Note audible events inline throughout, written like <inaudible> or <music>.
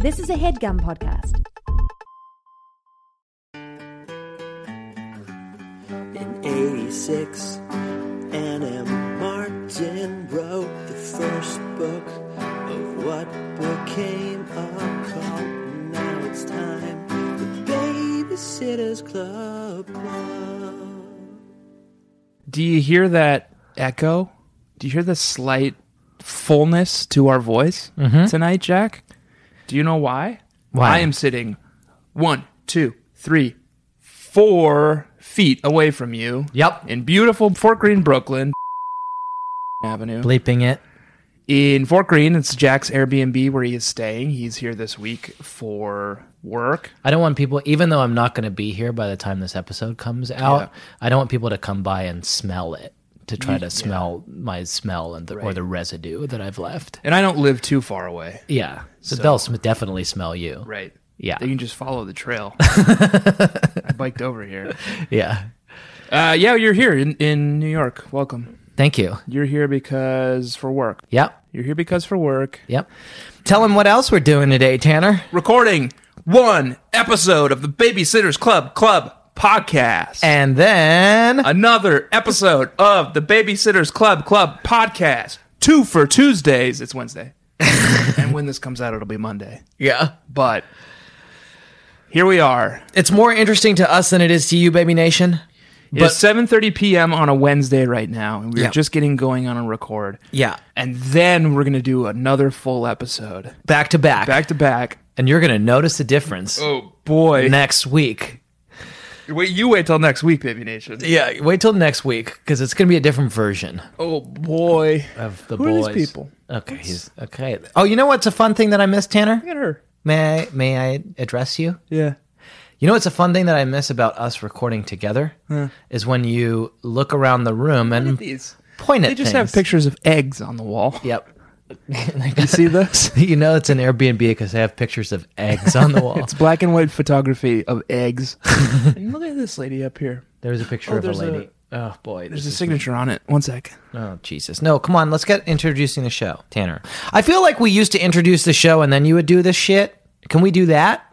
This is a headgum podcast. In 86, Ann M. Martin wrote the first book of what became a cult. Now it's time for Babysitter's Club. Club. Do you hear that echo? Do you hear the slight fullness to our voice mm-hmm. tonight, Jack? Do you know why? Why? I am sitting one, two, three, four feet away from you. Yep. In beautiful Fort Greene, Brooklyn <laughs> Avenue. Bleeping it. In Fort Greene, it's Jack's Airbnb where he is staying. He's here this week for work. I don't want people, even though I'm not going to be here by the time this episode comes out. I don't want people to come by and smell it to try to smell my smell and the, or the residue that I've left. And I don't live too far away. Yeah. So, So- they'll sm- definitely smell you. Right. Yeah. They can just follow the trail. <laughs> I biked over here. Yeah. Uh, yeah, you're here in, in New York. Welcome. Thank you. You're here because for work. Yep. You're here because for work. Yep. Tell them what else we're doing today, Tanner. Recording one episode of the Babysitters Club Club podcast. And then Another episode of the Babysitters Club Club podcast. Two for Tuesdays. It's Wednesday. <laughs> and when this comes out, it'll be Monday. yeah. But here we are. It's more interesting to us than it is to you, baby nation. It's 7:30 p.m. on a Wednesday right now, and we're Yeah. just getting going on a record. Yeah. And then we're gonna do another full episode, Back to back. back to back. And you're to notice the difference Oh boy! next week. Wait, you wait till next week, Baby Nation. Yeah, wait till next week because it's going to be a different version Oh boy! of the Who are boys. these people? Okay, he's okay. Oh, you know what's a fun thing that I miss, Tanner? Look at her. May I may I address you? Yeah. You know what's a fun thing that I miss about us recording together is when you look around the room and These. point at They just have things. pictures of eggs on the wall. Yep. <laughs> You see this? <laughs> you know it's an Airbnb because they have pictures of eggs on the <laughs> wall. It's black and white photography of eggs. and look at this lady up here. There's a picture Oh, of a there's a- lady. oh boy, There's a signature on it. One sec. Oh Jesus! No, come on. Let's get introducing the show, Tanner. I feel like we used to introduce the show and then you would do this shit. Can we do that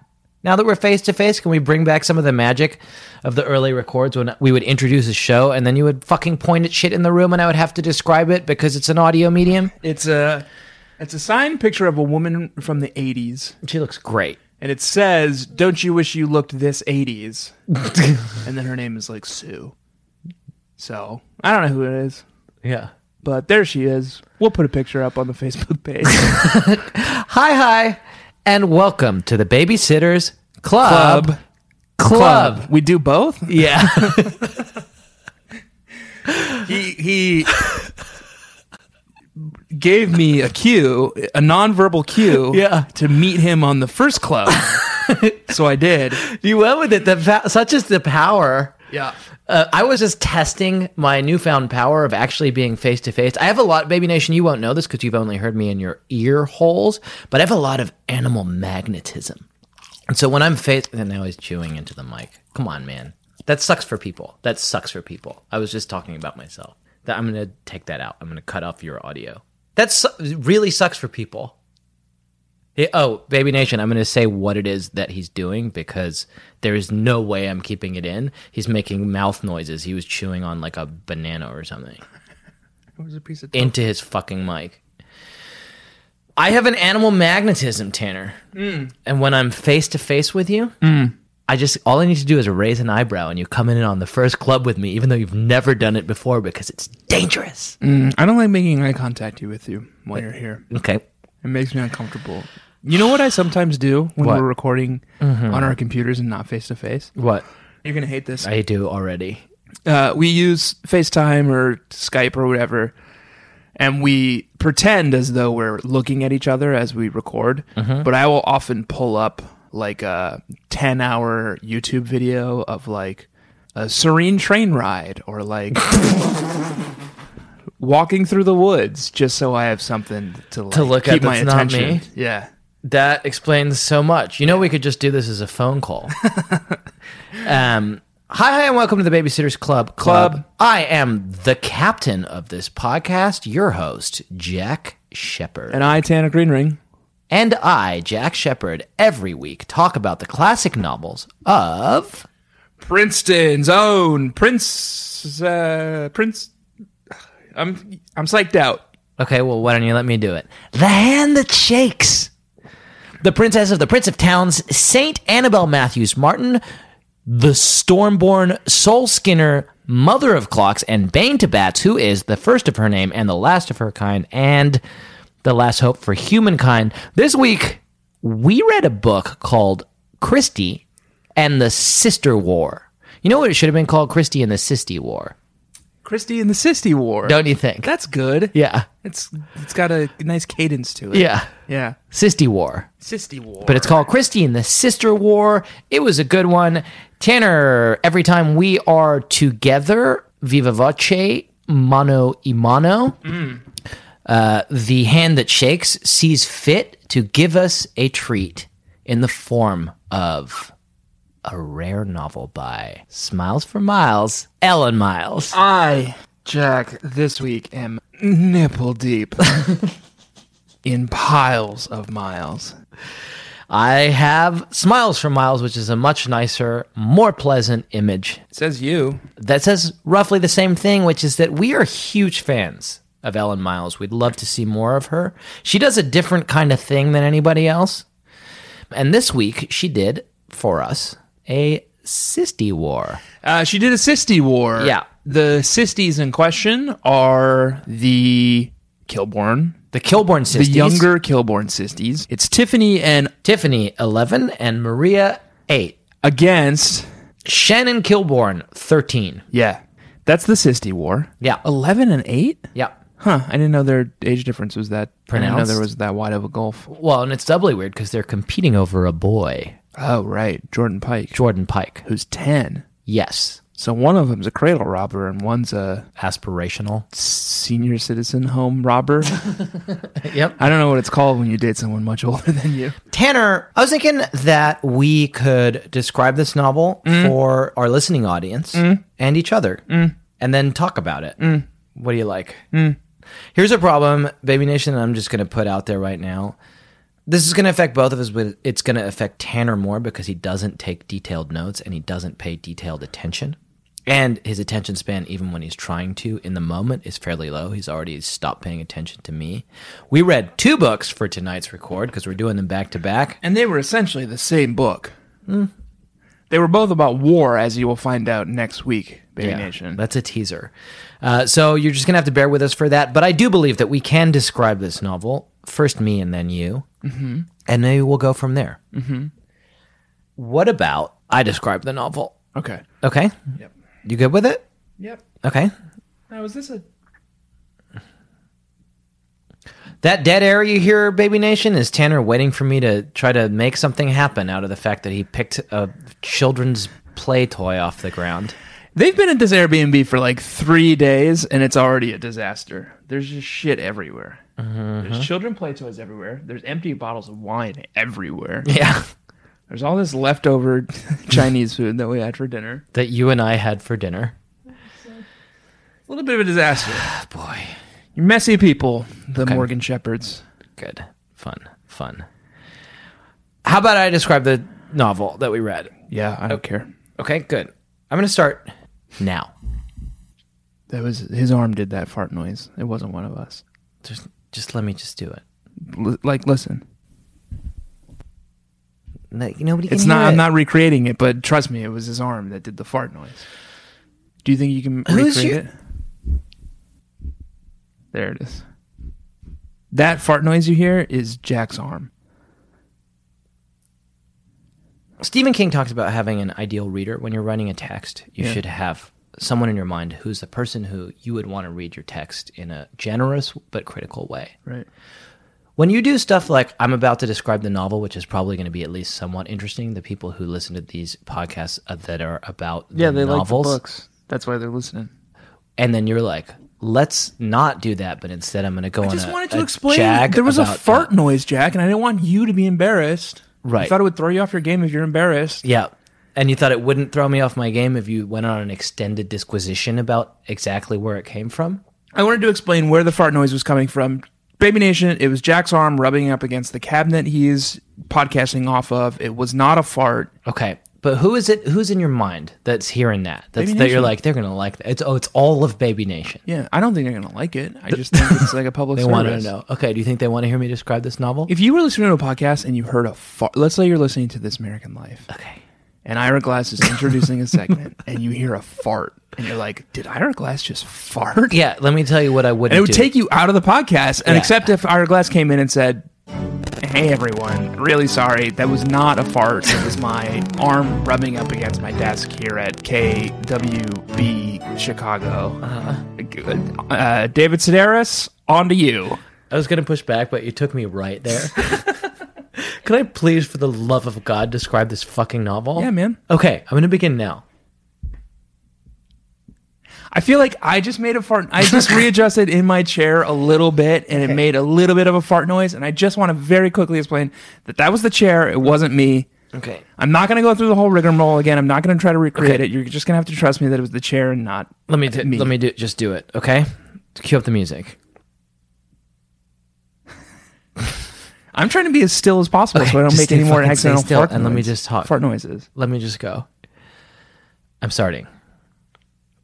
now that we're face to face? Can we bring back some of the magic of the early records when we would introduce a show and then you would fucking point at shit in the room and I would have to describe it because it's an audio medium? It's a it's a signed picture of a woman from the 80s. She looks great. And it says, "Don't you wish you looked this 80s?" <laughs> and then her name is like Sue. So, I don't know who it is, Yeah. but there she is. We'll put a picture up on the Facebook page. <laughs> Hi, hi, and welcome to the Babysitters Club. Club. Club. We do both? Yeah. <laughs> he he gave me a cue, a nonverbal cue, Yeah. to meet him on the first club. <laughs> so I did. you went with it. The fa- such is the power. Yeah. Uh, I was just testing my newfound power of actually being face to face. I have a lot, Baby Nation. You won't know this because you've only heard me in your ear holes, but I have a lot of animal magnetism. And so when I'm face, and now he's chewing into the mic. Come on, man. That sucks for people. That sucks for people. I was just talking about myself. That I'm going to take that out. I'm going to cut off your audio. That su- really sucks for people. Yeah, oh, Baby Nation, I'm going to say what it is that he's doing because there is no way I'm keeping it in. He's making mouth noises. He was chewing on like a banana or something It was a piece of into his fucking mic. I have an animal magnetism, Tanner. Hmm. And when I'm face to face with you, hmm. I just, all I need to do is raise an eyebrow and you come in on the first club with me, even though you've never done it before because it's dangerous. Hmm. I don't like making eye contact with you while you're here. Okay. It makes me uncomfortable. You know what I sometimes do when What? we're recording on our computers and not face to face? What? You're gonna hate this. I do already. uh, we use FaceTime or Skype or whatever, and we pretend as though we're looking at each other as we record. But I will often pull up like a 10 hour YouTube video of like a serene train ride or like <laughs> walking through the woods just so I have something to, like, look at keep my that's not attention. me? Yeah. That explains so much. You know, we could just do this as a phone call. <laughs> um, hi, hi, and welcome to the Babysitters Club. Club. I am the captain of this podcast, your host, Jack Shepherd. And I, Tanner Greenring. and I, Jack Shepherd, every week talk about the classic novels of. Princeton's own Prince. Uh, Prince. I'm I'm psyched out. Okay, well, why don't you let me do it? The Hand That Shakes. The Princess of the Prince of Towns, Saint Annabel Matthews Martin, the Stormborn Soul Skinner, Mother of Clocks, and Bane to Bats, who is the first of her name and the last of her kind, and the last hope for humankind. This week, we read a book called Kristy and the Sister War. You know what it should have been called? Kristy and the Sisty War. Kristy and the Sisty War. Don't you think? That's good. yeah. It's it's got a nice cadence to it. Yeah. Yeah. Sisty War. Sisty War. but it's called Kristy and the Sister War. It was a good one. Tanner, every time we are together, viva voce, mano y mano, uh, the hand that shakes sees fit to give us a treat in the form of a rare novel by Smiles for Miles, Ellen Miles. I, Jack, this week am nipple deep <laughs> in piles of miles. I have Smiles for Miles, which is a much nicer, more pleasant image It says you. that says roughly the same thing, which is that we are huge fans of Ellen Miles. We'd love to see more of her. She does a different kind of thing than anybody else. And this week, she did for us a Sisty War. Uh, she did a Sisty War. Yeah. The Sistys in question are the Kilbourne, The Kilbourne Sisties. the younger Kilbourne Sistys. It's Tiffany and Tiffany, 11, and Maria, 8. against, Shannon Kilbourne, 13. yeah, that's the Sisty War. Yeah. 11 and 8? Yeah. Huh, I didn't know their age difference was that. Pronounced. I didn't know there was that wide of a gulf. Well, and it's doubly weird because they're competing over a boy, Oh, right. Jordan Pike, Jordan Pike. who's 10. Yes. So one of them's a cradle robber and one's a Aspirational. senior citizen home robber. <laughs> Yep. I don't know what it's called when you date someone much older than you. Tanner, I was thinking that we could describe this novel mm. for our listening audience mm. and each other mm. and then talk about it. What do you like? Here's a problem, Baby Nation, I'm just going to put out there right now. This is going to affect both of us, but it's going to affect Tanner more because he doesn't take detailed notes and he doesn't pay detailed attention. And his attention span, even when he's trying to in the moment, is fairly low. He's already stopped paying attention to me. We read two books for tonight's record because we're doing them back to back. And they were essentially the same book. They were both about war, as you will find out next week, Baby Nation. That's a teaser. Uh, so you're just going to have to bear with us for that. But I do believe that we can describe this novel, first me and then you. Mm-hmm. And maybe we'll go from there. Mm-hmm. What about I describe the novel? Okay. Okay. Yep. You good with it? Yep. Okay. Now, is this a. That dead air you hear, Baby Nation, is Tanner waiting for me to try to make something happen out of the fact that he picked a children's play toy off the ground. They've been at this Airbnb for like three days, and it's already a disaster. There's just shit everywhere. There's mm-hmm. children play toys everywhere. There's empty bottles of wine everywhere. <laughs> Yeah. There's all this leftover <laughs> Chinese food that we had for dinner. That you and I had for dinner. A little bit of a disaster. <sighs> Ah, boy. You messy people, the Morgan Shepherds. Good. Fun. Fun. How about I describe the novel that we read? Yeah, I don't care. Okay, good. I'm going to start now. That was his arm did that fart noise. It wasn't one of us. Just just let me just do it. L- like, listen, No, nobody can it's not. it. I'm not recreating it, but trust me, it was his arm that did the fart noise. Do you think you can Who's recreate your- it? There it is. That fart noise you hear is Jack's arm. Stephen King talks about having an ideal reader. When you're writing a text, you Yeah. should have someone in your mind who's the person who you would want to read your text in a generous but critical way. Right. When you do stuff like I'm about to describe the novel, which is probably going to be at least somewhat interesting, the people who listen to these podcasts uh, that are about Yeah, the they novels, like the books. That's why they're listening. and then you're like, let's not do that, but instead I'm going to go I on just a, wanted to a explain. jag There was a about fart noise, Jack, and I didn't want you to be embarrassed. Right. I thought it would throw you off your game if you're embarrassed. Yeah. And you thought it wouldn't throw me off my game if you went on an extended disquisition about exactly where it came from? I wanted to explain where the fart noise was coming from Baby Nation, it was Jack's arm rubbing up against the cabinet he's podcasting off of. It was not a fart. Okay. But who is it? Who's in your mind that's hearing that? That's Baby that you're Nation. like they're gonna like that. It's oh, it's all of Baby Nation. Yeah, I don't think they're gonna like it. I just think it's like a public <laughs> They service. want to know. Okay. Do you think they want to hear me describe this novel? If you were listening to a podcast and you heard a fart, let's say you're listening to This American Life, okay. And Ira Glass is introducing a segment, <laughs> and you hear a fart, and you're like, "Did Ira Glass just fart?" Yeah. Let me tell you what I would. It would do. take you out of the podcast, and Yeah. except if Ira Glass came in and said, "Hey everyone, really sorry, that was not a fart. It was my arm rubbing up against my desk here at KWB Chicago." Uh-huh. Uh, David Sedaris, on to you. I was gonna push back, but you took me right there. <laughs> Can I please, for the love of God, describe this fucking novel? Yeah, man. Okay, I'm gonna begin now. I feel like I just made a fart. I just <laughs> readjusted in my chair a little bit, and it made a little bit of a fart noise. And I just want to very quickly explain that that was the chair. It wasn't me. Okay. I'm not going to go through the whole rigmarole again. I'm not going to try to recreate it. You're just going to have to trust me that it was the chair and not Let me uh, do, me. let me do just do it. Okay. Cue up the music. I'm trying to be as still as possible so I don't just make stay any more fucking- stay accidental still fart and let me noise- just talk. fart noises. Let me just go. I'm starting.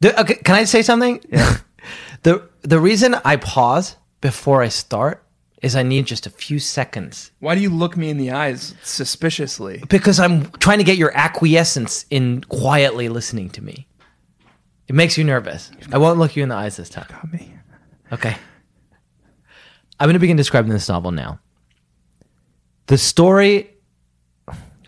The- okay, can I say something? Yeah. <laughs> the the reason I pause before I start is I need just a few seconds Why do you look me in the eyes suspiciously? because I'm trying to get your acquiescence in quietly listening to me. It makes you nervous. I won't look you in the eyes this time. Got me. Okay. I'm going to begin describing this novel now. The story.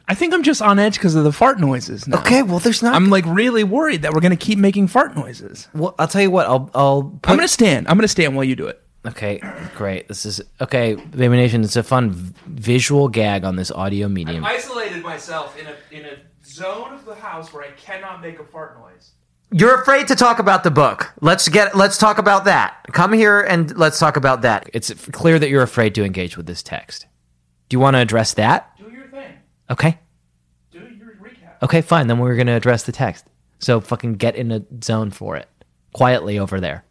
I think I'm just on edge because of the fart noises. Now. Okay, well, there's not. I'm like really worried that we're going to keep making fart noises. well, I'll tell you what. I'll. I'll put, I'm going to stand. I'm going to stand while you do it. Okay, great. This is okay. Baby Nation. It's a fun v- visual gag on this audio medium. I isolated myself in a in a zone of the house where I cannot make a fart noise. You're afraid to talk about the book. Let's get. Let's talk about that. Come here and let's talk about that. It's clear that you're afraid to engage with this text. Do you want to address that? Do your thing. Okay. Do your recap. Okay, fine. Then we're going to address the text. So fucking get in a zone for it. Quietly over there.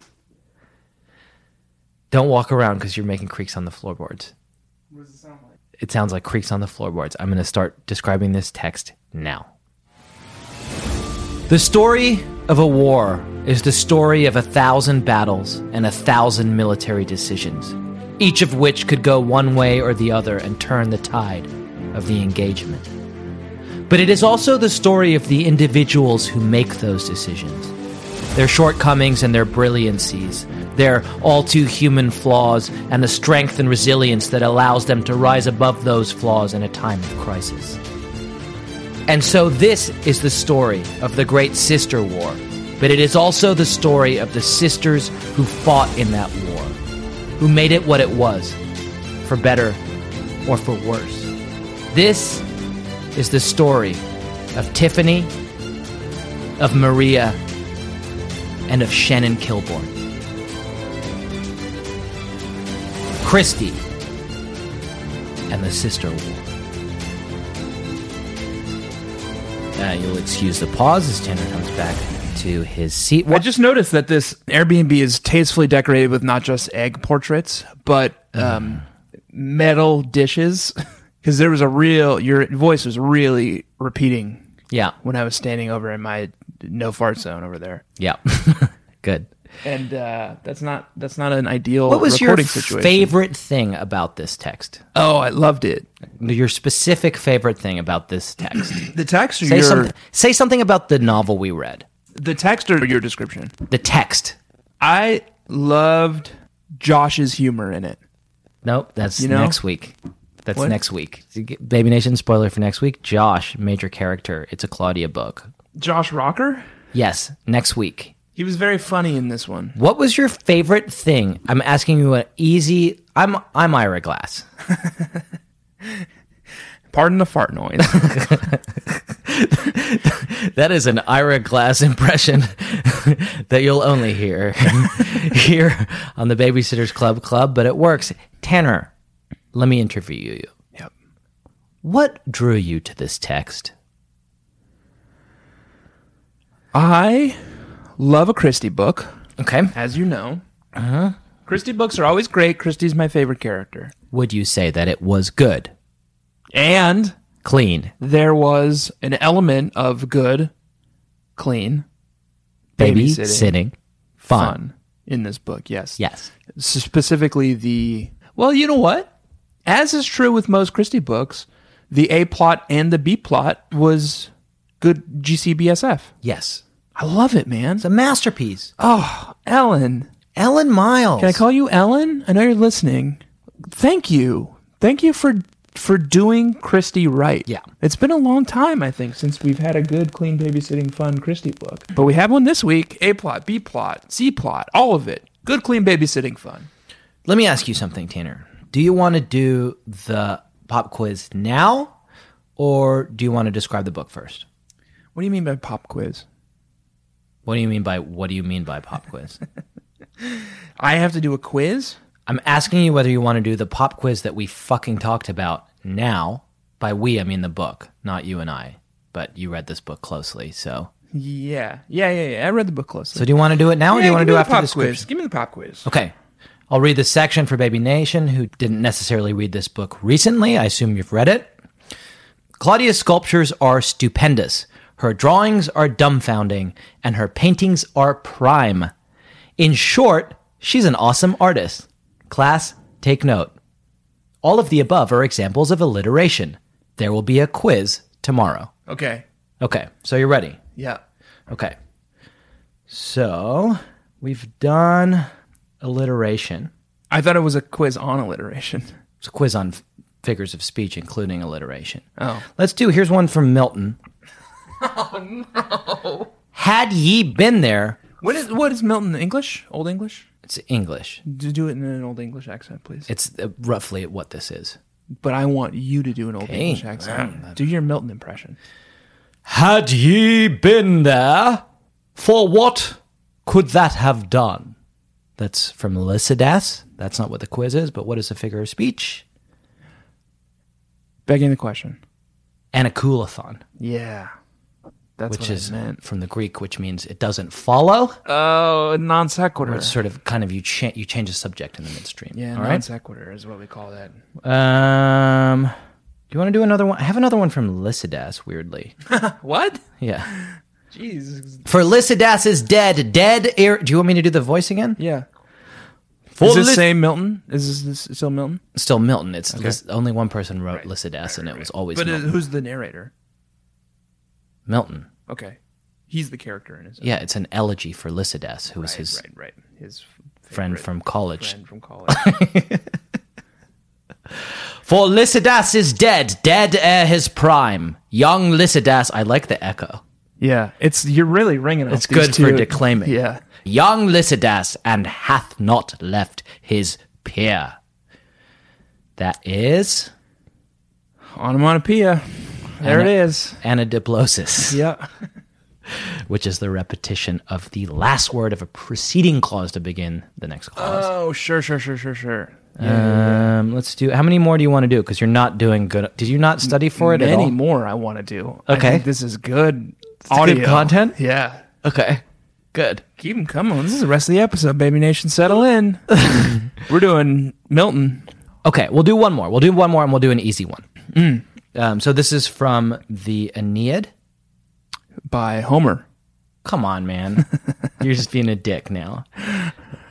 Don't walk around because you're making creaks on the floorboards. What does it sound like? It sounds like creaks on the floorboards. I'm going to start describing this text now. The story of a war is the story of a thousand battles and a thousand military decisions, each of which could go one way or the other and turn the tide of the engagement. But it is also the story of the individuals who make those decisions their shortcomings and their brilliancies, their all too human flaws, and the strength and resilience that allows them to rise above those flaws in a time of crisis. And so, this is the story of the Great Sister War, but it is also the story of the sisters who fought in that war, who made it what it was, for better or for worse. This is the story of Tiffany, of Maria, and of Shannon Kilbourne. Kristy and the Sister War. Uh, you'll excuse the pause as Tanner comes back to his seat. I just noticed that this Airbnb is tastefully decorated with not just egg portraits, but um, metal dishes. <laughs> Because there was a real, your voice was really repeating Yeah, when I was standing over in my no fart zone over there. yeah. <laughs> Good. And uh, that's not that's not an ideal What was your recording situation. favorite thing about this text? Oh, I loved it. Your specific favorite thing about this text? <clears throat> The text or say your something. Say something about the novel we read. The text or your description. The text. I loved Josh's humor in it. Nope, that's You know? next week. That's What? next week. Baby Nation spoiler for next week. Josh, major character. It's a Claudia book. Josh Rocker, Yes, next week. he was very funny in this one. What was your favorite thing? I'm asking you an easy. I'm I'm Ira Glass. <laughs> Pardon the fart noise. <laughs> <laughs> That is an Ira Glass impression <laughs> that you'll only hear <laughs> here on the Babysitters Club Club, but it works. Tanner, let me interview you. yep. What drew you to this text? I love a Kristy book, Okay. as you know. Uh-huh. Kristy books are always great. Kristy's my favorite character. Would you say that it was good, And clean, there was an element of good, clean, babysitting, Babysitting. sitting, fun? fun in this book. Yes. Yes. specifically the well you know what as is true with most Kristy books the a plot and the b plot was good gcbsf Yes. i love it man It's a masterpiece. oh ellen Ellen Miles. can i call you ellen i know you're listening thank you thank you for for doing Kristy right Yeah. it's been a long time i think since we've had a good clean babysitting fun Kristy book but we have one this week a plot b plot c plot all of it good clean babysitting fun Let me ask you something, Tanner. Do you want to do the pop quiz now, or do you want to describe the book first? what do you mean by pop quiz What do you mean by what do you mean by pop quiz? <laughs> I have to do a quiz? I'm asking you whether you want to do the pop quiz that we fucking talked about now. By we, I mean the book, not you and I. But you read this book closely, so. Yeah. Yeah, yeah, yeah. I read the book closely. So do you want to do it now, or do you want to do it after the quiz? Give me the pop quiz. Okay. I'll read the section for Baby Nation, who didn't necessarily read this book recently. I assume you've read it. Claudia's sculptures are stupendous. Her drawings are dumbfounding, and her paintings are prime. In short, she's an awesome artist. Class, take note. All of the above are examples of alliteration. There will be a quiz tomorrow. Okay. Okay, so you're ready. Yeah. Okay. So we've done alliteration. I thought it was a quiz on alliteration. It's a quiz on f- figures of speech, including alliteration. Oh. Let's do. Here's one from Milton. <laughs> Oh no! Had ye been there, What is what is Milton English? Old English? It's English. Do do it in an old English accent, please. It's uh, roughly what this is. But I want you to do an old Okay. English accent. Do your Milton impression. Had ye been there, for what could that have done? That's from Lycidas. That's not what the quiz is, but what is a figure of speech? Begging the question. Anacoluthon, Yeah. That's which is from the Greek, which means it doesn't follow. Oh, non sequitur. It's sort of kind of you cha- you change the subject in the midstream. Yeah, non right. sequitur is what we call that. Um, do you want to do another one? I have another one from Lycidas. Weirdly, <laughs> What? yeah. Jeez. For Lycidas is dead. Dead. Air- do you want me to do the voice again? Yeah. For Is this Lys- same Milton? Is this, this still Milton? Still Milton. It's Lys- only one person wrote Lycidas, and it was always But uh, who's the narrator? Milton. Okay. He's the character in his Yeah, it's an elegy for Lycidas, who was right, his right, right. His friend from college. friend from college. <laughs> For Lycidas is dead, dead ere his prime. Young Lycidas. I like the echo. yeah, it's you're really ringing. It's good for declaiming. Yeah. Young Lycidas, and hath not left his peer. That is Onomatopoeia. There Ana- it is. anadiplosis, <laughs> Yeah. <laughs> which is the repetition of the last word of a preceding clause to begin the next clause. Oh, sure, sure, sure, sure, sure. um, let's do. How many more do you want to do? Because you're not doing good. Did you not study for it at all? more I want to do. I Okay. think this is good good audio content? Yeah. Okay, good. Keep them coming. This is the rest of the episode, Baby Nation. Settle in. <laughs> We're doing Milton. Okay, we'll do one more. We'll do one more, and we'll do an easy one. Um, so this is from the Aeneid. by Homer. Come on, man. <laughs> You're just being a dick now.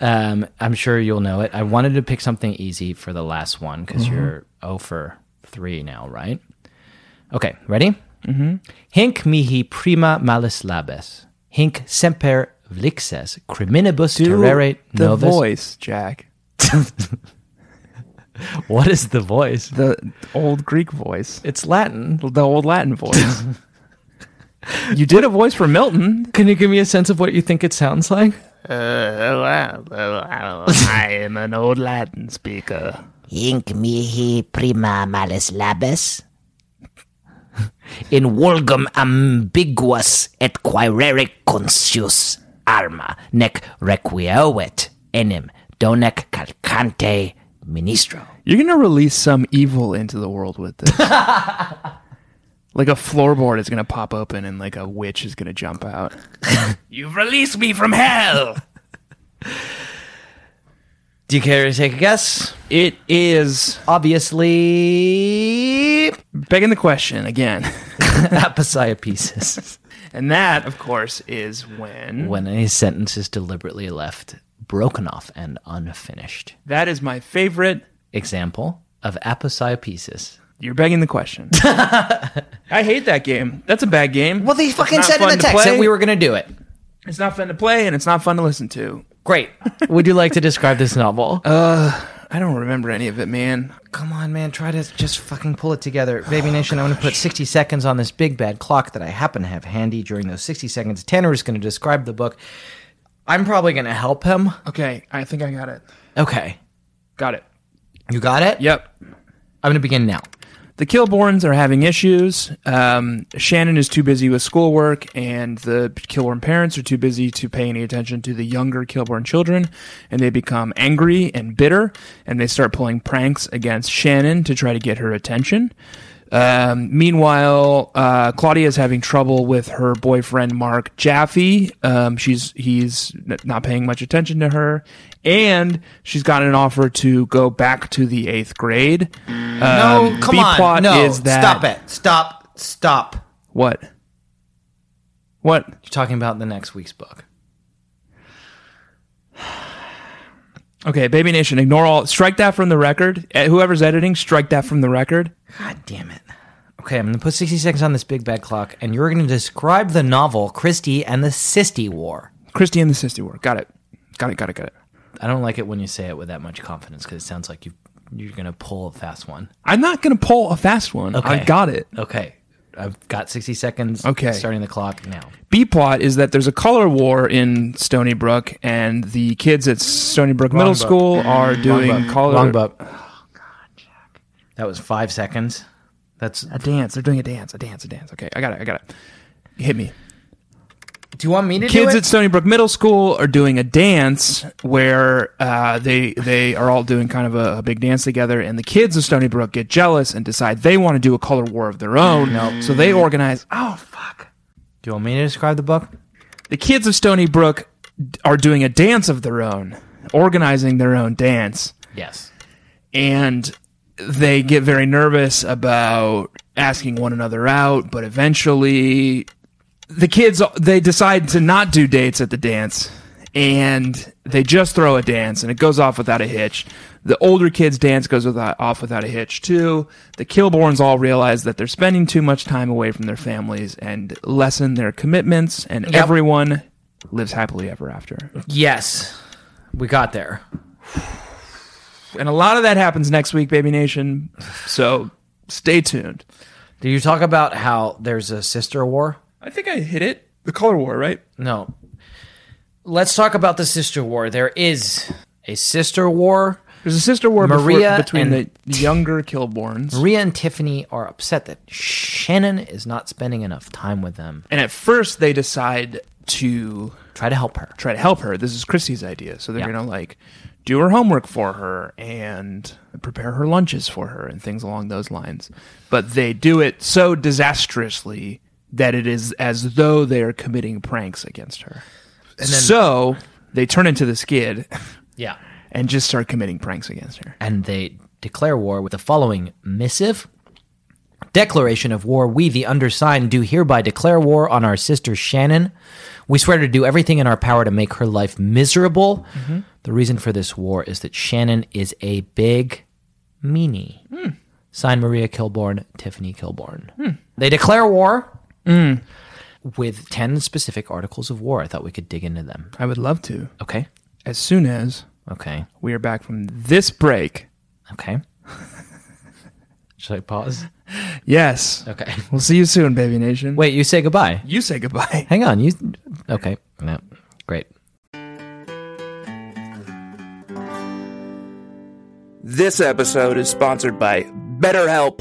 Um, I'm sure you'll know it. I wanted to pick something easy for the last one because you're 0 for 3 now, right? Okay, ready? Mm-hmm. Hinc mihi prima malis labes. Hinc semper Ulixes criminibus Do terrere the novus. voice, Jack. <laughs> <laughs> What is the voice? The old Greek voice. It's Latin. The old Latin voice. <laughs> you did a voice for Milton. Can you give me a sense of what you think it sounds like? Uh, uh, <laughs> I am an old Latin speaker. Hinc mihi prima malis labes. In vulgum ambiguus et quaerere conscius arma, nec requiovit enim donec Calchante ministro. You're gonna release some evil into the world with this. <laughs> like a floorboard is gonna pop open and like a witch is gonna jump out. <laughs> You've released me from hell. <laughs> Do you care to take a guess? It is Obviously, begging the question again. Aposiopesis. And that, of course, is when, When a sentence is deliberately left broken off and unfinished. that is my favorite. Example of Aposiopesis. You're begging the question. <laughs> I hate that game. That's a bad game. Well, they fucking Not said in fun the to text play. that we were going to do it. It's not fun to play, and it's not fun to listen to. Great. Would you like to describe this novel? <laughs> Uh, I don't remember any of it, man. Come on, man. Try to just fucking pull it together. Baby Nation, I'm going to put 60 seconds on this big bad clock that I happen to have handy. During those 60 seconds, Tanner is going to describe the book. I'm probably going to help him. Okay, I think I got it. Okay. Got it. You got it? Yep. I'm going to begin now. The Kilbournes are having issues. Um, Shannon is too busy with schoolwork, and the Kilbourne parents are too busy to pay any attention to the younger Kilbourne children, and they become angry and bitter, and they start pulling pranks against Shannon to try to get her attention. Um, meanwhile, uh, Claudia is having trouble with her boyfriend Mark Jaffe. Um, she's he's not paying much attention to her, and she's gotten an offer to go back to the eighth grade. No, Um, come B-plot on. No, is that stop it. Stop. Stop. What? What? You're talking about the next week's book. Okay, Baby Nation, ignore all. Strike that from the record. Eh, Whoever's editing, strike that from the record. God damn it. Okay, I'm going to put 60 seconds on this big bad clock, and you're going to describe the novel Kristy and the Sisty War. Kristy and the Sister War. Got it. Got it. Got it. Got it. I don't like it when you say it with that much confidence because it sounds like you you're going to pull a fast one. I'm not gonna pull a fast one. Okay. I got it. Okay. I've got 60 seconds. Okay. Starting the clock now. B plot is that there's a color war in Stoneybrook, and the kids at Stoneybrook Middle book. School are doing color. Wrong book. Oh, God, Jack. That was five seconds. That's. A dance. They're doing a dance. A dance. A dance. Okay, I got it. I got it. Hit me. Do you want me to do kids it? at Stoneybrook Middle School are doing a dance where uh, they they are all doing kind of a, a big dance together, and the kids of Stoneybrook get jealous and decide they want to do a color war of their own. No, So they organize. Oh fuck! do you want me to describe the book? The kids of Stoneybrook are doing a dance of their own, organizing their own dance, Yes. and they get very nervous about asking one another out. But eventually, the kids they decide to not do dates at the dance and they just throw a dance and it goes off without a hitch the older kids dance goes without, off without a hitch too the Kilbournes all realize that they're spending too much time away from their families and lessen their commitments and Yep. everyone lives happily ever after Yes. We got there. and a lot of that happens next week baby nation so stay tuned Do you talk about how there's a sister war? I think i hit it the color war right No. Let's talk about the sister war. There is a sister war. There's a sister war before- between the younger Kilbournes. Maria and Tiffany are upset that Shannon is not spending enough time with them. And at first, they decide to Try to help her. try to help her. This is Kristy's idea. So they're Yeah. going to like do her homework for her and prepare her lunches for her and things along those lines. But they do it so disastrously that it is as though they are committing pranks against her. and so they turn into the skid Yeah. and just start committing pranks against her. And they declare war with the following missive. Declaration of war. We, the undersigned, do hereby declare war on our sister Shannon. We swear to do everything in our power to make her life miserable. Mm-hmm. The reason for this war is that Shannon is a big meanie. Hmm. Signed Maria Kilbourne, Tiffany Kilbourne. Hmm. They declare war Mm. with 10 specific articles of war. I thought we could dig into them. I would love to. Okay. As soon as Okay. we are back from this break. Okay. <laughs> Should I pause? Yes. Okay. We'll see you soon, Baby Nation. Wait, you say goodbye. You say goodbye. <laughs> Hang on. You okay? No, great. This episode is sponsored by BetterHelp.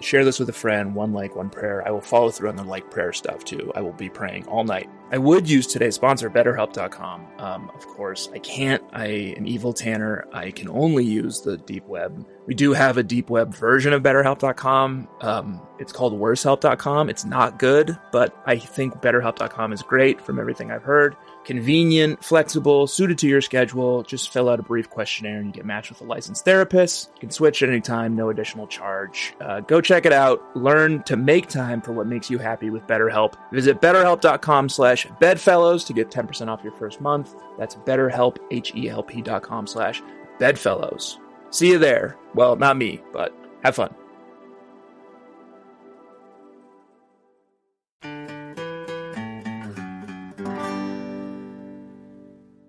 Share this with a friend, one like, one prayer. I will follow through on the like prayer stuff too. I will be praying all night. I would use today's sponsor, BetterHelp.com. Um, of course, I can't. I am evil Tanner. I can only use the deep web. We do have a deep web version of BetterHelp.com. Um, it's called WorseHelp.com. It's not good, but I think BetterHelp.com is great from everything I've heard convenient, flexible, suited to your schedule. Just fill out a brief questionnaire and you get matched with a licensed therapist. You can switch at any time, no additional charge. Uh, go check it out. Learn to make time for what makes you happy with BetterHelp. Visit betterhelp.com slash bedfellows to get 10% off your first month. That's betterhelp, H-E-L-P dot com slash bedfellows. See you there. Well, not me, but have fun.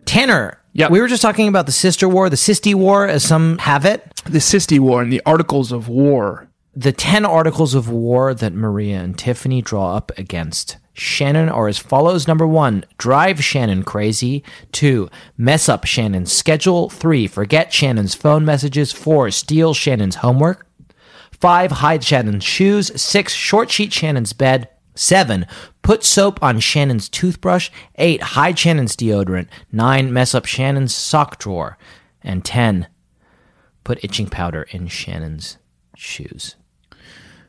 Tanner, Yep. we were just talking about the sister war, the Sisti War, as some have it. The Sisti War and the Articles of War. The 10 articles of war that Maria and Tiffany draw up against Shannon are as follows. Number one, drive Shannon crazy. Two, mess up Shannon's schedule. Three, forget Shannon's phone messages. Four, steal Shannon's homework. Five, hide Shannon's shoes. Six, short sheet Shannon's bed. Seven, put soap on Shannon's toothbrush. Eight, hide Shannon's deodorant. Nine, mess up Shannon's sock drawer. And ten, put itching powder in Shannon's shoes.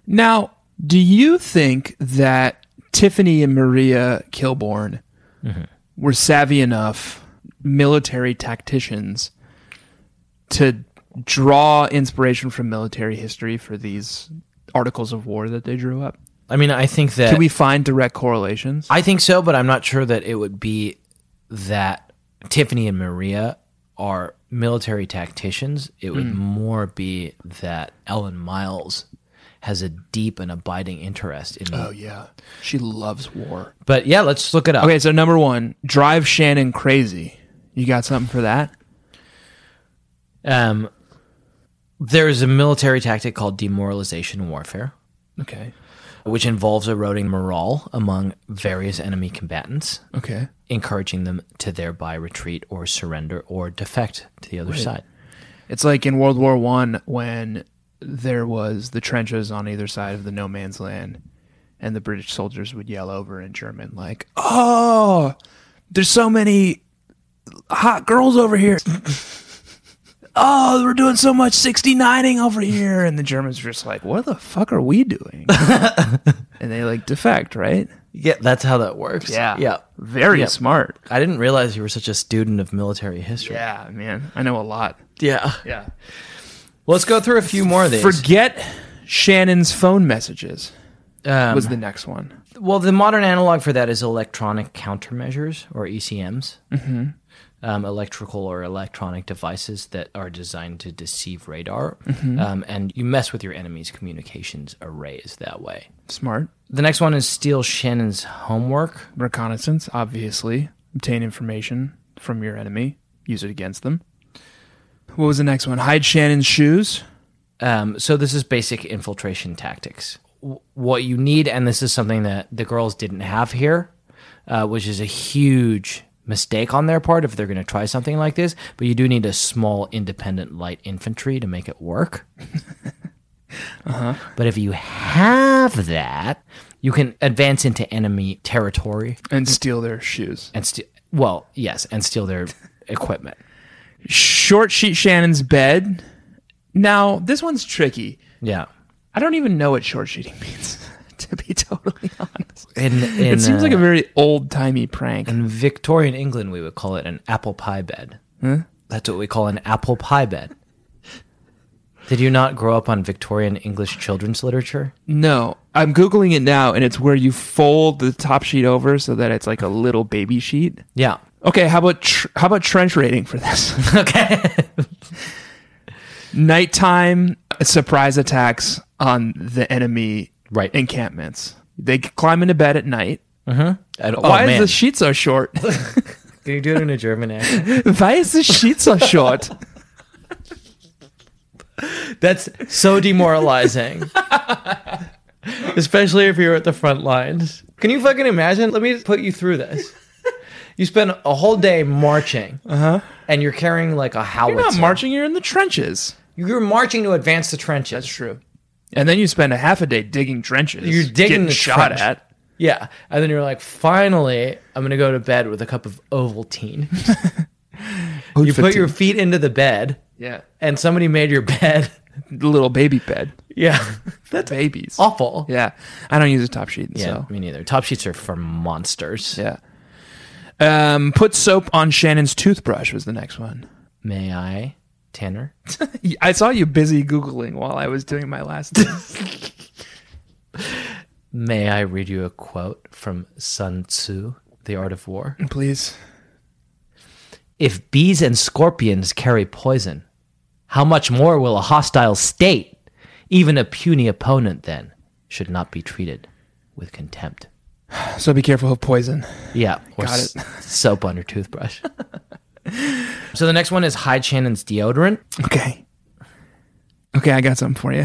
Now, do you think that Tiffany and Maria Kilbourne mm-hmm. were savvy enough military tacticians to draw inspiration from military history for these articles of war that they drew up? I mean, I think that Can we find direct correlations? I think so, but I'm not sure that it would be that Tiffany and Maria are military tacticians. It would hmm. more be that Ellen Miles has a deep and abiding interest in. oh yeah, she loves war. But yeah, let's look it up. Okay, so number one, drive Shannon crazy. You got something for that? Um, there's a military tactic called demoralization warfare, Okay. which involves eroding morale among various enemy combatants, Okay. encouraging them to thereby retreat or surrender or defect to the other side. It's like in World War One when there was the trenches on either side of the no man's land, and the British soldiers would yell over in German like, "Oh, there's so many hot girls over here." Oh, we're doing so much 69ing over here. And the Germans were just like, what the fuck are we doing? <laughs> and they like defect, right? Yeah, that's how that works. yeah. Yeah. Very Yeah. smart. I didn't realize you were such a student of military history. Yeah, man. I know a lot. Yeah. Yeah. Let's go through a few more of these. Forget Shannon's phone messages Um, was the next one. well, the modern analog for that is electronic countermeasures or ECMs. Mm-hmm. Um, electrical or electronic devices that are designed to deceive radar. Um, and you mess with your enemy's communications arrays that way. Smart. The next one is steal Shannon's homework. Reconnaissance, obviously. Obtain information from your enemy. Use it against them. What was the next one? Hide Shannon's shoes. Um, so this is basic infiltration tactics. W- what you need, and this is something that the girls didn't have here, uh, which is a huge mistake on their part if they're going to try something like this. But you do need a small, independent light infantry to make it work. <laughs> But if you have that, you can advance into enemy territory and steal their shoes. and steal. Well, yes, and steal their equipment. Short sheet Shannon's bed. Now, this one's tricky. Yeah. I don't even know what short sheeting <laughs> means, to be totally honest. In, in, it seems uh, like a very old timey prank. In Victorian England, we would call it an apple pie bed. That's what we call an apple pie bed. Did you not grow up on Victorian English children's literature? No, I'm Googling it now, and it's where you fold the top sheet over so that it's like a little baby sheet. Yeah. Okay, how about tr- how about trench rating for this? <laughs> Okay. <laughs> Nighttime surprise attacks on the enemy Right. encampments. They climb into bed at night. Mm-hmm. And- oh, Why man. is the sheet so short? <laughs> Can you do it in a German accent? Why is the sheet so short? That's so demoralizing. Especially if you're at the front lines. Can you fucking imagine? Let me put you through this. You spend a whole day marching, uh-huh. and you're carrying like a howitzer. You're not marching. You're in the trenches. You're marching to advance the trenches. That's true. And then you spend a half a day digging trenches. You're digging getting the shot trench. at. Yeah, and then you're like, finally, I'm gonna go to bed with a cup of Ovaltine. <laughs> you put your feet into the bed, yeah and somebody made your bed. the <laughs> little baby bed. Yeah, <laughs> That's babies. awful. Yeah, I don't use a top sheet. Yeah, So me neither. Top sheets are for monsters. yeah. Um, put soap on Shannon's toothbrush was the next one. May I, Tanner? <laughs> I saw you busy googling while I was doing my last. <laughs> May I read you a quote from Sun Tzu, The Art of War? Please. If bees and scorpions carry poison, how much more will a hostile state, even a puny opponent, then, should not be treated with contempt? So be careful of poison. Yeah, or Got it. <laughs> soap on your toothbrush. so the next one is hide Shannon's deodorant. Okay. Okay, I got something for you.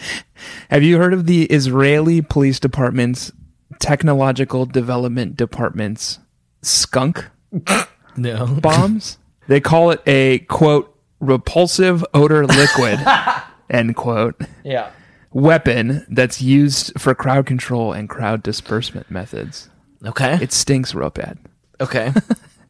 <laughs> Have you heard of the Israeli Police Department's Technological Development Department's skunk <laughs> No. bombs? they call it a quote repulsive odor liquid end quote Yeah. Weapon that's used for crowd control and crowd disbursement methods. Okay. It stinks real bad. okay. <laughs>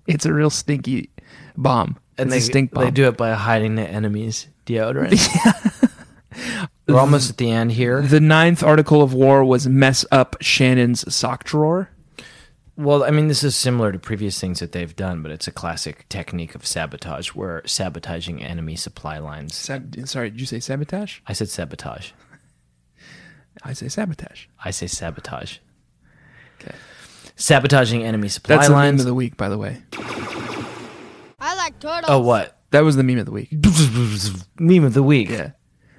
It's a real stinky bomb. and it's they a stink bomb. they do it by hiding the enemy's deodorant. <laughs> <laughs> We're almost at the end here. The ninth article of war was mess up Shannon's sock drawer. Well, I mean, this is similar to previous things that they've done, but it's a classic technique of sabotage where sabotaging enemy supply lines. Sab- sorry, did you say sabotage? I said sabotage. I say sabotage. I say sabotage. Okay. Sabotaging enemy supply That's the meme of the week, by the way. I like turtles. oh, what? That was the meme of the week. Meme of the week. Yeah.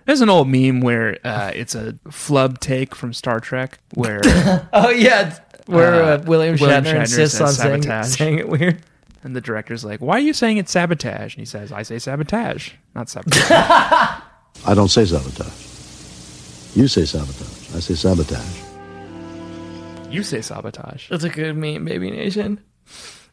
There's an old meme where uh, it's a flub take from Star Trek where <coughs> Oh, yeah. Where uh, Uh, William, William Shatner, Shatner insists says on saying, sabotage. saying it weird. and the director's like, "Why are you saying it's sabotage?" And he says, "I say sabotage, not sabotage." <laughs> I don't say sabotage. You say sabotage. I say sabotage. you say sabotage. That's a good meme, Baby Nation.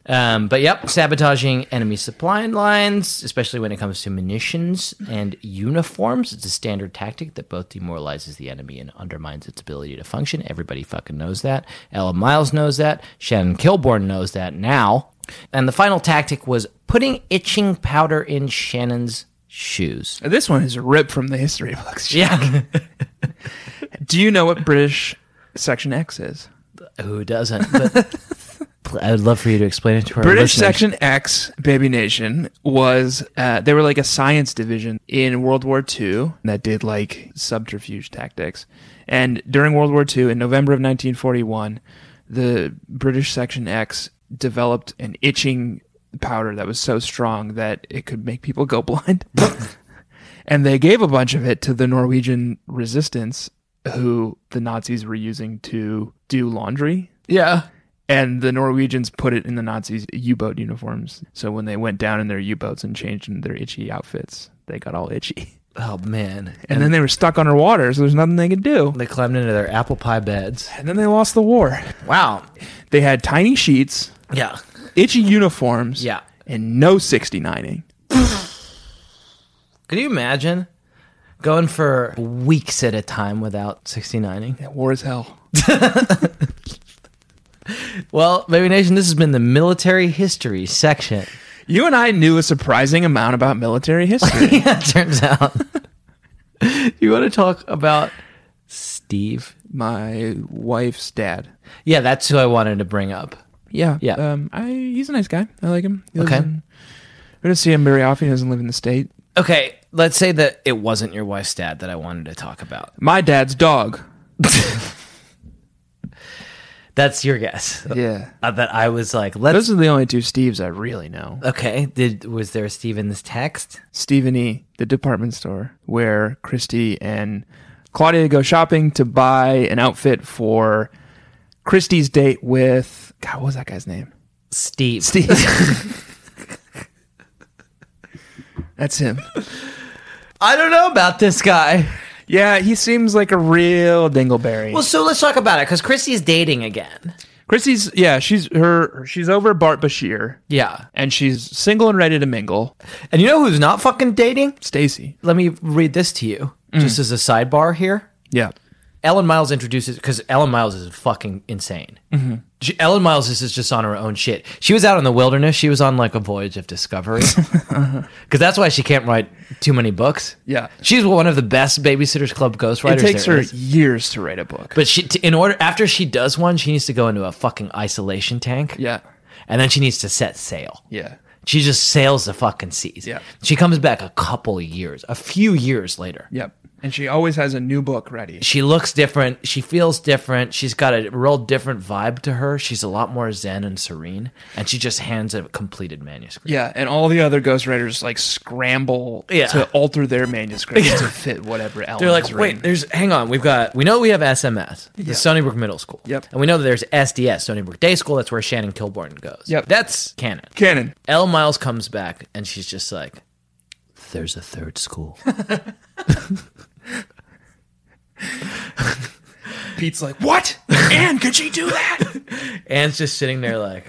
Um, but yep, sabotaging enemy supply lines, especially when it comes to munitions and uniforms, it's a standard tactic that both demoralizes the enemy and undermines its ability to function. Everybody fucking knows that. Ellen Miles knows that. Shannon Kilbourne knows that now. And the final tactic was putting itching powder in Shannon's shoes. This one is ripped from the history books. Yeah. <laughs> Do you know what British Section X is? Who doesn't? But I would love for you to explain it to our British listeners. Section X, Baby Nation, was uh, they were like a science division in World War II that did like subterfuge tactics. And during World War II, in November of 1941, the British Section X developed an itching powder that was so strong that it could make people go <laughs> blind. and they gave a bunch of it to the Norwegian resistance, who the Nazis were using to do laundry Yeah. and the Norwegians put it in the Nazis' U-boat uniforms. So when they went down in their U-boats and changed into their itchy outfits, they got all itchy. Oh, man. And, then they were stuck underwater, so there's nothing they could do. They climbed into their apple pie beds. And then they lost the war. Wow. They had tiny sheets, Yeah. Itchy uniforms, Yeah. and no 69ing. <sighs> Could you imagine going for weeks at a time without 69ing? Yeah, war is hell. <laughs> Well, Baby Nation, this has been the military history section. You and I knew a surprising amount about military history. <laughs> yeah, it turns out. <laughs> you want to talk about Steve? My wife's dad. Yeah, that's who I wanted to bring up. Yeah, Yeah. Um, I he's a nice guy. I like him. He lives Okay. in- we don't see him very often. He doesn't live in the state. Okay, let's say that it wasn't your wife's dad that I wanted to talk about. My dad's dog. <laughs> That's your guess. Yeah. Uh, that I was like, let's. Those are the only two Steves I really know. okay. Did was there a Steve in this text? Stephen E., the department store, where Kristy and Claudia go shopping to buy an outfit for Kristy's date with God, what was that guy's name? Steve. Steve. <laughs> That's him. I don't know about this guy. Yeah, he seems like a real dingleberry. Well, so let's talk about it because Kristy's dating again. Kristy's yeah, she's her she's over Bart Bashir Yeah. and she's single and ready to mingle. And you know who's not fucking dating? Stacy. Let me read this to you, mm. just as a sidebar here. Yeah. Ellen Miles introduces because Ellen Miles is fucking insane. Mm-hmm. She, Ellen Miles is is just on her own shit. She was out in the wilderness. She was on like a voyage of discovery <laughs> uh-huh. because that's why she can't write too many books. Yeah. she's one of the best Babysitters Club ghostwriters. It takes her is. years to write a book. But she, in order after she does one, she needs to go into a fucking isolation tank. yeah. and then she needs to set sail. Yeah. She just sails the fucking seas. Yeah. She comes back a couple of years, a few years later. Yep. And she always has a new book ready. She looks different. She feels different. She's got a real different vibe to her. She's a lot more zen and serene. And she just hands a completed manuscript. Yeah, and all the other ghostwriters like scramble Yeah. to alter their manuscript to fit whatever Ellen's They're like, wait, there's, hang on. We've got, we know we have SMS, the Stoneybrook Middle School. Yep. And we know that there's SDS, Stoneybrook Day School. That's where Shannon Kilbourne goes. Yep. That's canon. canon. Ellen Miles comes back and she's just like, there's a third school. <laughs> Pete's like, what? Ann, could she do that? <laughs> Ann's just sitting there like,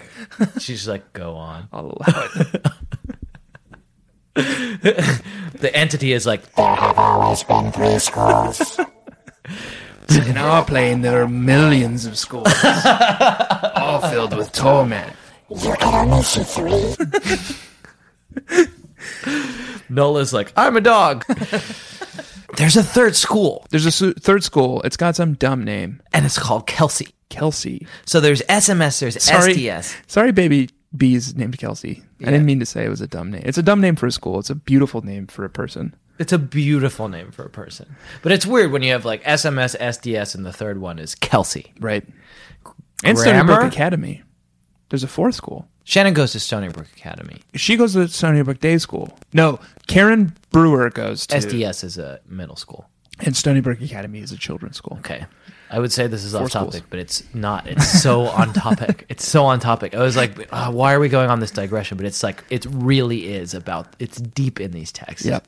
she's like, go on. I'll allow it. <laughs> The entity is like, There have always been three schools. In our plane, there are millions of schools, <laughs> all filled with torment. You can only see three. Nola's like, I'm a dog. There's a third school, There's a su- third school. It's got some dumb name, and it's called Kelsey. Kelsey. So there's SMS, there's Sorry, SDS. sorry, baby B's named Kelsey. I didn't mean to say it was a dumb name. It's a dumb name for a school. It's a beautiful name for a person. It's a beautiful name for a person. But it's weird when you have like SMS, SDS, and the third one is Kelsey. Right. And Stoneybrook Grammar? Academy. There's a fourth school. Shannon goes to Stoneybrook Academy. She goes to Stoneybrook Day School. No, Karen Brewer goes to SDS is a middle school. and Stoneybrook Academy is a children's school. Okay. I would say this is off schools. topic, but it's not. It's so on topic. <laughs> It's so on topic. I was like, uh, why are we going on this digression? But it's like, it really is about, it's deep in these texts. Yep.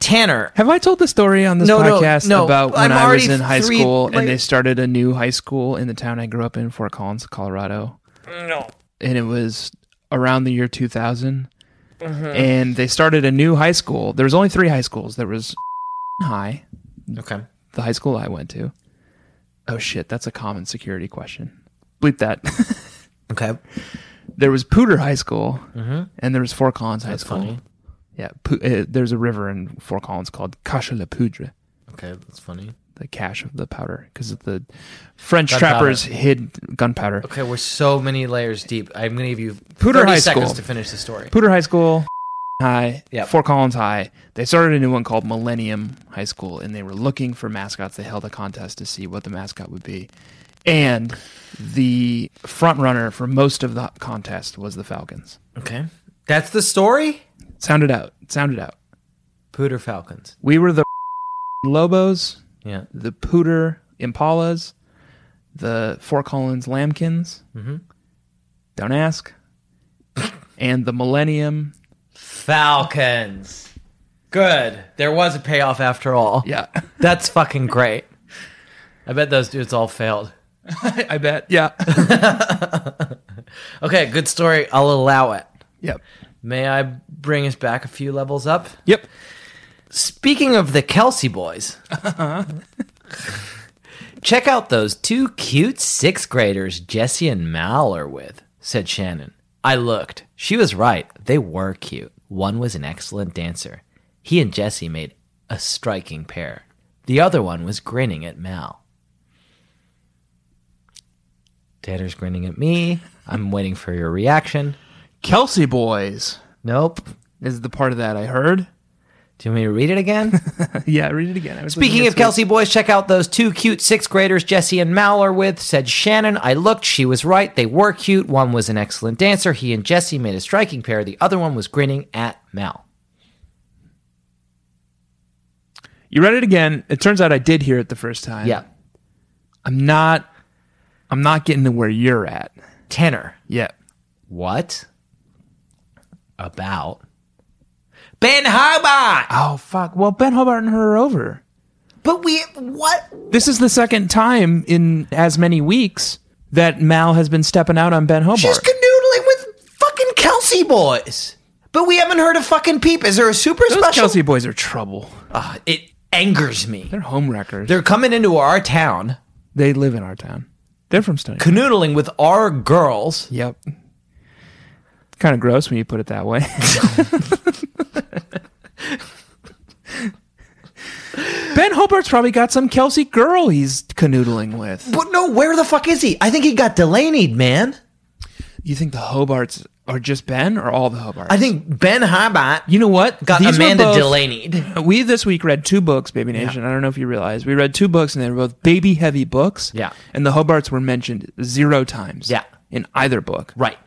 Tanner. Have I told the story on this No, no, podcast no. about when I'm I was in high three- school like- and they started a new high school in the town I grew up in, Fort Collins, Colorado? No. And it was around the year 2000. Mm-hmm. And they started a new high school. There was only three high schools. There was High, Okay. the high school I went to. Oh shit, that's a common security question. Bleep that. <laughs> Okay. there was Poudre High School, and there was Fort Collins High Mm-hmm. That's School. funny. Yeah, Pu- uh, there's a river in Fort Collins called Cache la Poudre, Okay. That's funny. The cache of the powder, because the French Gunpowder. trappers hid gunpowder. Okay. We're so many layers deep. I'm going to give you Poudre 30 High seconds School. to finish the story. Poudre High School, <laughs> High, Yep. Fort Collins High. They started a new one called Millennium High School, and they were looking for mascots. They held a contest to see what the mascot would be, and the front runner for most of the contest was the Falcons. Okay. That's the story? Sound it out. Sound it out. Poudre Falcons. We were the <laughs> Lobos, Yeah. the Poudre Impalas, the Fort Collins Lambkins. Mm-hmm. Don't ask. <laughs> and the Millennium. Falcons. Good. There was a payoff after all. Yeah, <laughs> That's fucking great. I bet those dudes all failed. <laughs> I bet. Yeah. Okay, good story. I'll allow it. yep. May I bring us back a few levels up? Yep. Speaking of the Kelsey boys, <laughs> check out those two cute sixth graders Jessi and Mal are with, said Shannon. I looked. She was right. They were cute. One was an excellent dancer. He and Jessi made a striking pair. The other one was grinning at Mal. Tanner's grinning at me. I'm waiting for your reaction. Kelsey Boys Nope. is the part of that I heard. Do you want me to read it again? <laughs> yeah, read it again. Speaking of Kelsey boys, check out those two cute sixth graders Jessi and Mal are with. Said Shannon, I looked, she was right. They were cute. One was an excellent dancer. He and Jessi made a striking pair. The other one was grinning at Mal. You read it again. It turns out I did hear it the first time. Yeah. I'm not. I'm not getting to where you're at. Tanner. Yeah. what about Ben Hobart? Oh fuck. Well, Ben Hobart and her are over. But we, what? This is the second time in as many weeks that Mal has been stepping out on Ben Hobart. She's canoodling with fucking Kelsey boys. But we haven't heard a fucking peep. Is there a super Those special? Kelsey boys are trouble. Ah, it angers me. They're home wreckers. They're coming into our town, they live in our town. They're from Stony. Canoodling with our girls. Yep. Kind of gross when you put it that way. <laughs> ben Hobart's probably got some Kelsey girl he's canoodling with. But no, where the fuck is he? I think he got Delaneyed, man. You think the Hobarts are just Ben or all the Hobarts? I think Ben Hobart You know what? got These Amanda both- Delaneyed. <laughs> We this week read two books, Baby Nation. I don't know if you realize. We read two books and they were both baby heavy books. Yeah. And the Hobarts were mentioned zero times. Yeah. In either book. Right,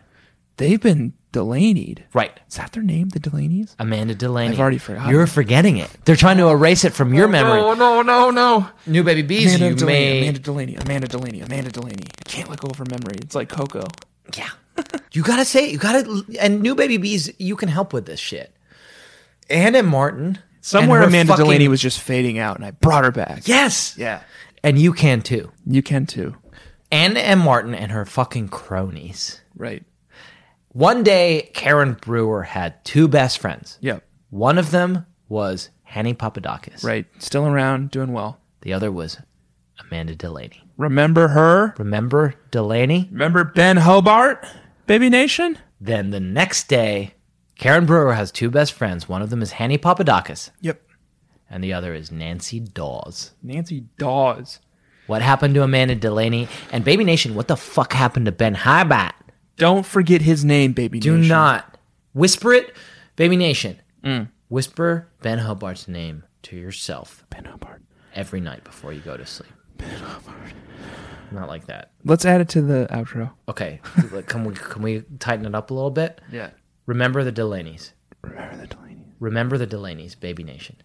They've been Delaneyed. right. Is that their name, the Delaneys? Amanda Delaney. I've already forgotten. You're forgetting it. They're trying to erase it from your oh, memory. No, no, no, no. New baby bees, Amanda you Delaney, may. Amanda Delaney, Amanda Delaney, Amanda Delaney. I can't let go of her memory. It's like Coco. Yeah. <laughs> you gotta say it. You gotta. And new baby bees, you can help with this shit. Anna Martin. Somewhere and Amanda fucking- Delaney was just fading out, and I brought her back. Yes. Yeah. And you can too. You can too. Ann M. Martin and her fucking cronies. Right. One day, Karen Brewer had two best friends. Yep. One of them was Hannie Papadakis. Right. Still around, doing well. The other was Amanda Delaney. Remember her? Remember Delaney? Remember Ben Hobart? Baby Nation? Then the next day, Karen Brewer has two best friends. One of them is Hannie Papadakis, Yep. and the other is Nancy Dawes. Nancy Dawes. What happened to Amanda Delaney? And Baby Nation, what the fuck happened to Ben Hobart? Don't forget his name, Baby nation. Do Nation. not whisper it, Baby Nation. Mm. Whisper Ben Hobart's name to yourself Ben Hobart. every night before you go to sleep. Ben Hobart. Not like that. Let's add it to the outro. Okay, like, can we can we tighten it up a little bit? Yeah. Remember the Delaneys. Remember the Delaney. Remember the Delaneys, Baby Nation.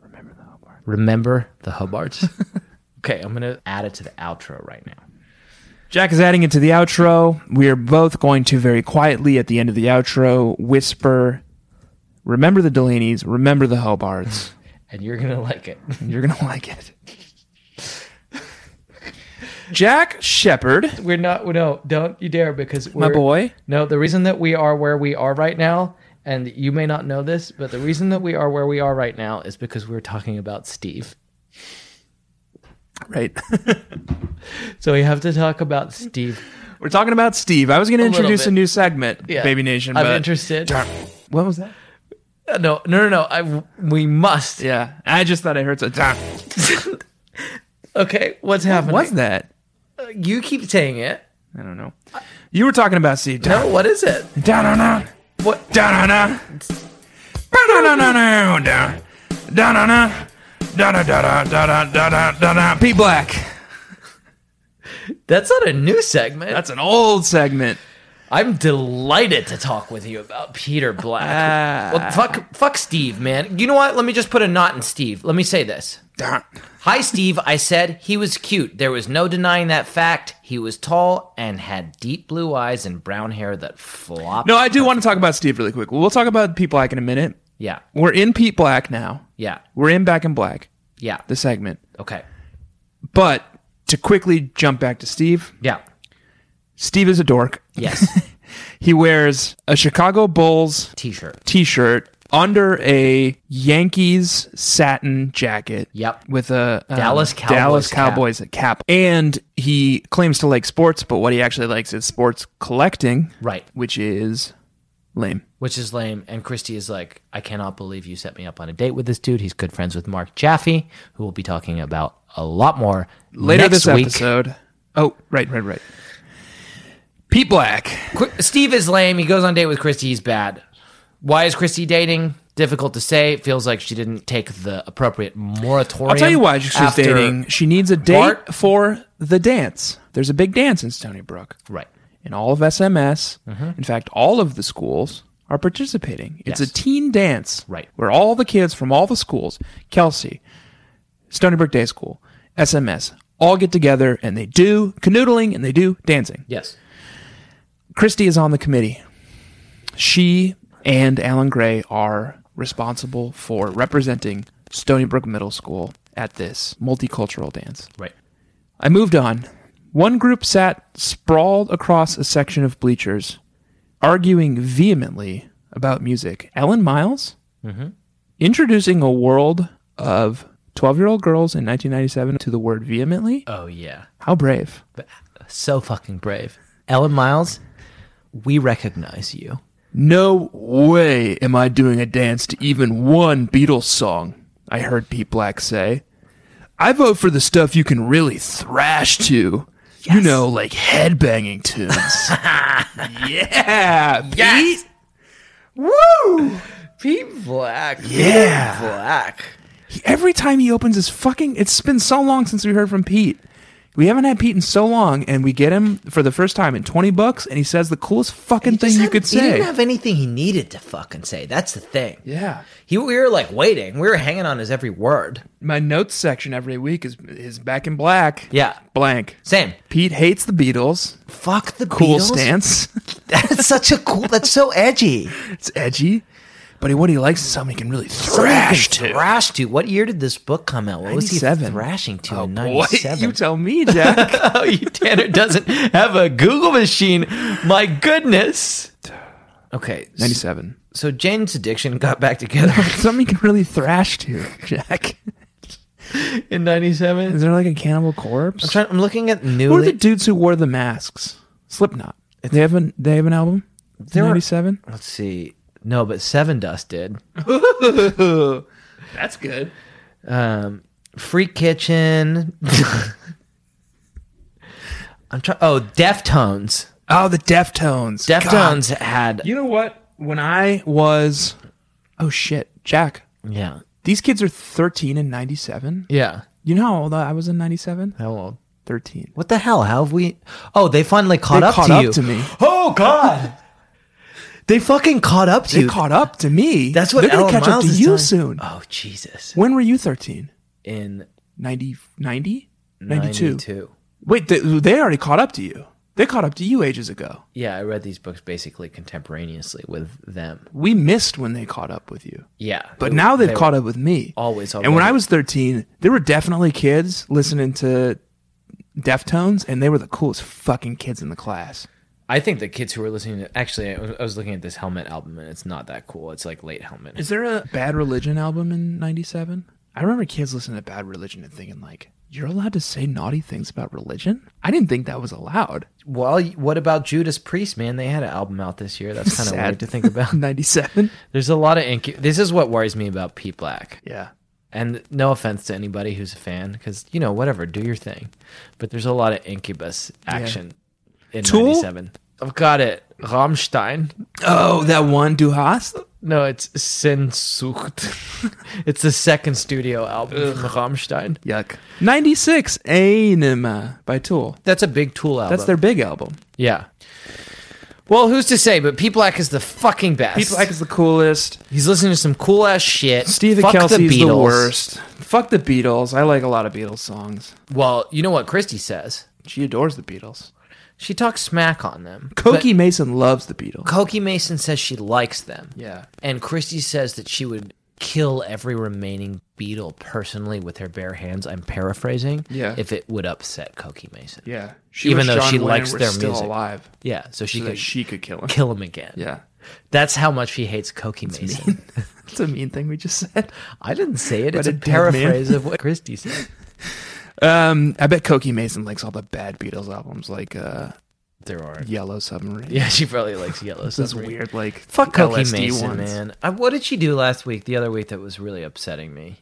Remember the Hobart. Remember the Hobarts. <laughs> okay, I'm gonna add it to the outro right now. Jack is adding it to the outro. We are both going to very quietly at the end of the outro whisper, Remember the Delaney's, remember the Hobarts. <laughs> And you're gonna like it. You're going to like it. Jack Shepherd, We're not. No, don't you dare because my we're, boy. No, the reason that we are where we are right now, and you may not know this, but the reason that we are where we are right now is because we're talking about Steve. Right. <laughs> So we have to talk about Steve. We're talking about Steve. I was going to introduce a new segment, Yeah. Baby Nation, I'm but interested. what was that? Uh, No, no, no, no. I, we must. Yeah, I just thought I heard some. <laughs> Okay, what's happening? What's that? You keep saying it. I don't know. You were talking about Steve. No, what is it? Da-na-na. What? Da-na-na. Ba-na-na-na-na. Da. Da-na-na. Da-da-da-da-da-da-da-da-da. P Black. That's not a new segment. That's an old segment. I'm delighted to talk with you about Peter Black. Ah. well, fuck, fuck Steve, man. You know what? Let me just put a knot in Steve. Let me say this. Ah. Hi, Steve. I said he was cute. There was no denying that fact. He was tall and had deep blue eyes and brown hair that flopped. No, I do want to talk about Steve really quick. We'll talk about Pete Black in a minute. Yeah, We're in Pete Black now. yeah, We're in Back in Black, yeah. the segment. Okay. But to quickly jump back to Steve, Yeah. Steve is a dork. Yes. <laughs> He wears a Chicago Bulls T-shirt. t-shirt under a Yankees satin jacket. Yep. With a um, Dallas Cowboys Dallas cap. Cowboys cap. And he claims to like sports, but what he actually likes is sports collecting, Right. which is lame. Which is lame. And Kristy is like, I cannot believe you set me up on a date with this dude. He's good friends with Mark Jaffe, who we'll be talking about a lot more Later next this week. episode. Oh, right, right, right. Pete Black. Qu- Steve is lame. He goes on a date with Kristy. He's bad. Why is Kristy dating? Difficult to say. It feels like she didn't take the appropriate moratorium. I'll tell you why she's dating. She needs a date Bart- for the dance. There's a big dance in Stoneybrook. Right. In all of SMS, mm-hmm. in fact, all of the schools are participating. It's Yes. a teen dance. Right. Where all the kids from all the schools, Kelsey, Stoneybrook Day School, SMS, all get together and they do canoodling and they do dancing. Yes. Kristy is on the committee. She and Alan Gray are responsible for representing Stoneybrook Middle School at this multicultural dance. Right. I moved on. One group sat sprawled across a section of bleachers, arguing vehemently about music. Ellen Miles, mm-hmm. introducing a world of 12 year old girls in 1997 to the word vehemently. Oh yeah. How brave. So fucking brave. Ellen Miles, we recognize you. No way am I doing a dance to even one Beatles song, I heard Pete Black say. I vote for the stuff you can really thrash to. You know, like headbanging tunes. <laughs> yeah, Pete. Woo! Pete Black. Yeah. Black. He- every time he opens his fucking, it's been so long since we heard from Pete. We haven't had Pete in so long, and we get him for the first time in 20 bucks, and he says the coolest fucking thing you could say. He didn't have anything he needed to fucking say. That's the thing. yeah. He, we were like waiting. We were hanging on his every word. My notes section every week is is back in black. Yeah. Blank. Same. Pete hates the Beatles. Fuck the Cool Beatles. stance. <laughs> That's such a cool. That's so edgy. it's edgy. But what he likes is something he can really thrash to. Thrash to. What year did this book come out? What was he 97. thrashing to Oh in boy, <laughs> '97? you tell me, Jack. <laughs> oh, you Tanner doesn't have a Google machine. My goodness. Okay, s- 97. So Jane's addiction got back together <laughs> something you can really thrash to, Jack. in '97. Is there like a cannibal corpse? I'm trying. I'm looking at new. Who are newly. the dudes who wore the masks? Slipknot. They have an they have an album. There were- 97. Let's see. No, but Sevendust did. <laughs> That's good. Um, Freak Kitchen. <laughs> I'm trying. Oh, Deftones. Oh, the Deftones. God. Deftones had. You know what? When I was, oh shit, Jack. Yeah. These kids are 13 and 97. Yeah. You know how old I was in 97? How old? 13. What the hell? How have we? Oh, they finally caught They up caught to up you. to me. Oh God. <laughs> they fucking caught up to They you. caught up to me. That's what They're gonna catch Miles up to is you telling- soon. Oh Jesus. When were you 13? In 90, 90? 92. 92. Wait, they, they already caught up to you. They caught up to you ages ago. Yeah, I read these books basically contemporaneously with them. We missed when they caught up with you. Yeah, But They- now they've they caught up with me. always And when. I was 13, there were definitely kids listening to Deftones, and they were the coolest fucking kids in the class. I think the kids who were listening to actually, I was- I was looking at this Helmet album and it's not that cool. It's like late Helmet. Is there a Bad Religion album in 97? I remember kids listening to Bad Religion and thinking, like, you're allowed to say naughty things about religion? I didn't think that was allowed. Well, what about Judas Priest, man? They had an album out this year. That's kind of weird to think about. <laughs> 97? There's a lot of incu- This is what worries me about Pete Black. Yeah. And no offense to anybody who's a fan, because you know, whatever, do your thing. But there's a lot of incubus action in Tool? '97. I've got it. Rammstein. Oh, that one, Du hast? No, it's Sehnsucht. <laughs> it's the second studio album from Rammstein. Yuck. 96, Ænima by Tool. That's a big Tool album. That's their big album. yeah. Well, who's to say? But Pete Black is the fucking best. People like is the coolest. He's listening to some cool ass shit. Stephen Fuck Kelsey's the, Beatles. worst. Fuck the Beatles. I like a lot of Beatles songs. Well, you know what Kristy says? She adores the Beatles. She talks smack on them. Cokie Mason loves the Beatles. Cokie Mason says she likes them. Yeah. And Kristy says that she would kill every remaining Beatle personally with her bare hands. I'm paraphrasing. Yeah. If it would upset Cokie Mason. Yeah. She Even though John she Lennon likes their still music. alive. Yeah. So she So could she could kill him. kill him again. Yeah. That's how much she hates Cokie Mason. It's <laughs> a mean thing we just said. I didn't say it. But It's a a paraphrase of what Kristy said. <laughs> Um, I bet Cokie Mason likes all the bad Beatles albums, like uh, There are. Yellow Submarine. Yeah, she probably likes Yellow <laughs> This Submarine. weird, like Fuck Cokie LSD Mason, ones. man. I, what did she do last week? The other week that was really upsetting me.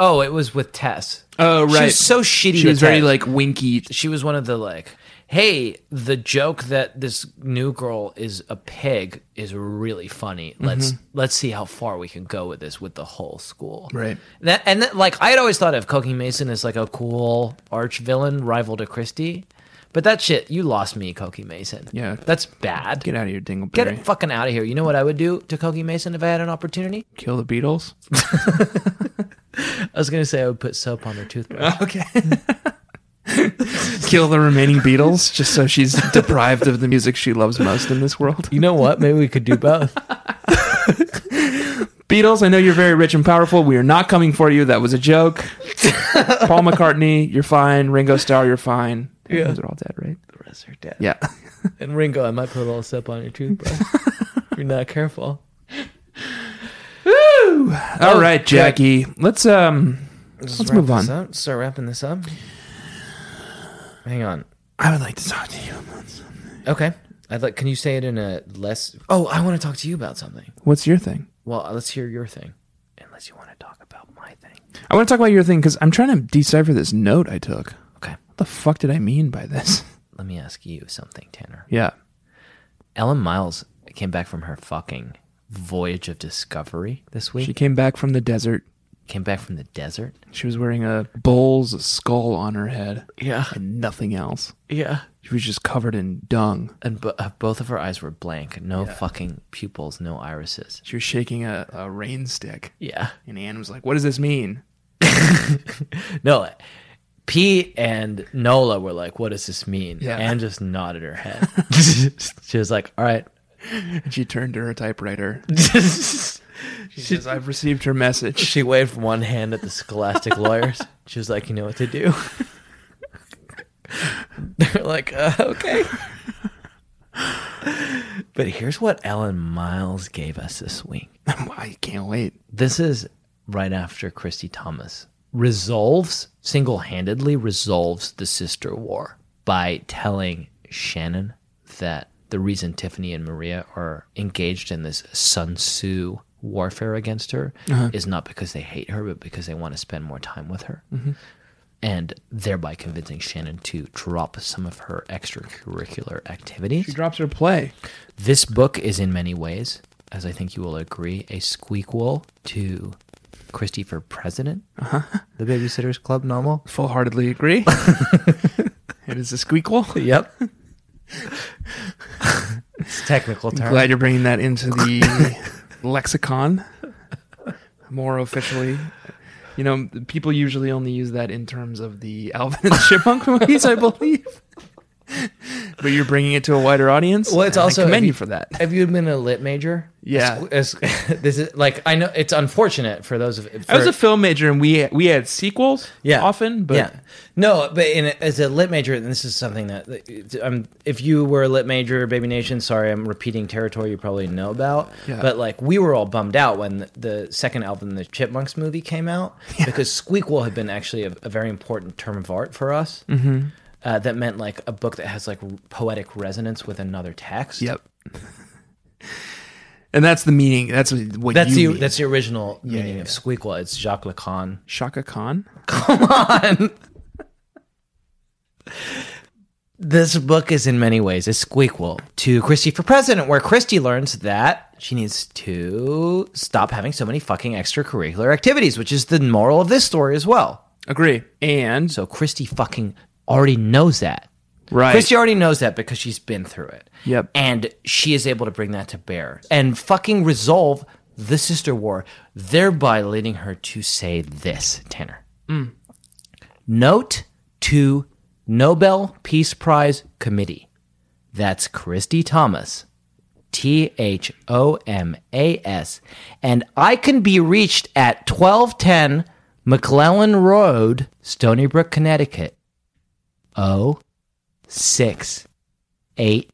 Oh, it was with Tess. Oh, right. She was so shitty. She was very Tess. like winky. She was one of the like, hey, the joke that this new girl is a pig is really funny. Let's mm-hmm. let's see how far we can go with this with the whole school. Right. That and that, like I had always thought of Cokie Mason as like a cool arch villain rival to Kristy. But that shit, you lost me, Cokie Mason. Yeah. That's bad. Get out of here, Dingleberry. Get it fucking out of here. You know what I would do to Cokie Mason if I had an opportunity? Kill the Beatles. <laughs> I was gonna say I would put soap on their toothbrush. <laughs> Okay. <laughs> <laughs> Kill the remaining Beatles just so she's deprived of the music she loves most in this world. you know what? Maybe we could do both. <laughs> Beatles, I know you're very rich and powerful. We are not coming for you. That was a joke. <laughs> Paul McCartney, you're fine. Ringo Starr, you're fine. Yeah. Those are all dead, right? the rest are dead. Yeah. And Ringo, I might put a little soap on your toothbrush. if you're not careful. Woo! all right, Jackie. Let's um let's move on. Up. Start wrapping this up. Hang on. I would like to talk to you. About something. Okay. I'd like. Can you say it in a less? Oh, I want to talk to you about something. What's your thing? Well, uh, let's hear your thing. Unless you want to talk about my thing. I want to talk about your thing because I'm trying to decipher this note I took. Okay. What the fuck did I mean by this? <laughs> Let me ask you something, Tanner. Yeah. Ellen Miles came back from her fucking voyage of discovery this week. She came back from the desert. Came back from the desert. She was wearing a bull's skull on her head Yeah. and nothing else. Yeah. She was just covered in dung. And bo- uh, both of her eyes were blank. No fucking pupils, no irises. She was shaking a, a rain stick. Yeah. And Ann was like, What does this mean? <laughs> No, Pete and Nola were like, "What does this mean?" Yeah. Ann just nodded her head. <laughs> <laughs> she was like, "All right." And <laughs> she turned to her typewriter. <laughs> She says, I've received her message. she waved one hand at the scholastic lawyers. She was like, "You know what to do." <laughs> They're like, uh, "Okay." but here's what Ellen Miles gave us this week. I can't wait. This is right after Kristy Thomas resolves, single handedly resolves the sister war by telling Shannon that the reason Tiffany and Maria are engaged in this Sun Tzu warfare against her uh-huh. is not because they hate her, but because they want to spend more time with her. Mm-hmm. And thereby convincing Shannon to drop some of her extracurricular activities. She drops her play. This book is in many ways, as I think you will agree, a squeakquel to Kristy for President, uh-huh. the Babysitters Club novel. Full heartedly agree. <laughs> it is a squeakquel. Yep. <laughs> it's a technical term. Glad you're bringing that into the <laughs> lexicon more officially. You know, people usually only use that in terms of the Alvin and Chipmunk movies, I believe. But you're bringing it to a wider audience. Well, it's also- I commend you you- for that. Have you been a lit major? Yeah. It's- it's- <laughs> this is like I know it's unfortunate for those of. For, I was a film major, and we we had sequels, yeah often, but yeah no but in as a lit major and this is something that um, if you were a lit major baby nation sorry i'm repeating territory you probably know about Yeah. but like we were all bummed out when the, the second album the chipmunks movie came out because squeakquel had been actually a, a very important term of art for us mm-hmm. Uh, that meant like a book that has like poetic resonance with another text Yep. <laughs> And that's the meaning. That's what that's you the mean. that's the original meaning yeah, of yeah. squeakquel it's jacques lacan Chaka Khan. Come on. This book is in many ways a squeakquel to Kristy for President, where Kristy learns that she needs to stop having so many fucking extracurricular activities, which is the moral of this story as well. Agree. And So Kristy fucking already knows that. right. Kristy already knows that because she's been through it. Yep. And she is able to bring that to bear and fucking resolve the sister war, thereby leading her to say this, Tanner. Mm. Note to Nobel Peace Prize Committee. That's Kristy Thomas. T H O M A S. And I can be reached at 1210 McClellan Road, Stoneybrook, Connecticut. O six eight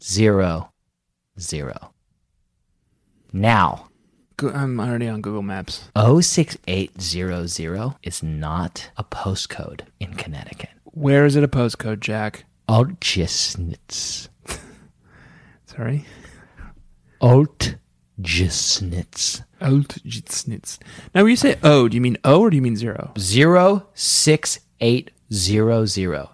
zero zero. Now, I'm already on Google Maps. 06800 is not a postcode in Connecticut. Where is it a postcode, Jack? Altjessnitz. <laughs> Sorry. Altjessnitz. Altjitsnitz. Now, when you say O, do you mean O or do you mean zero? 06800.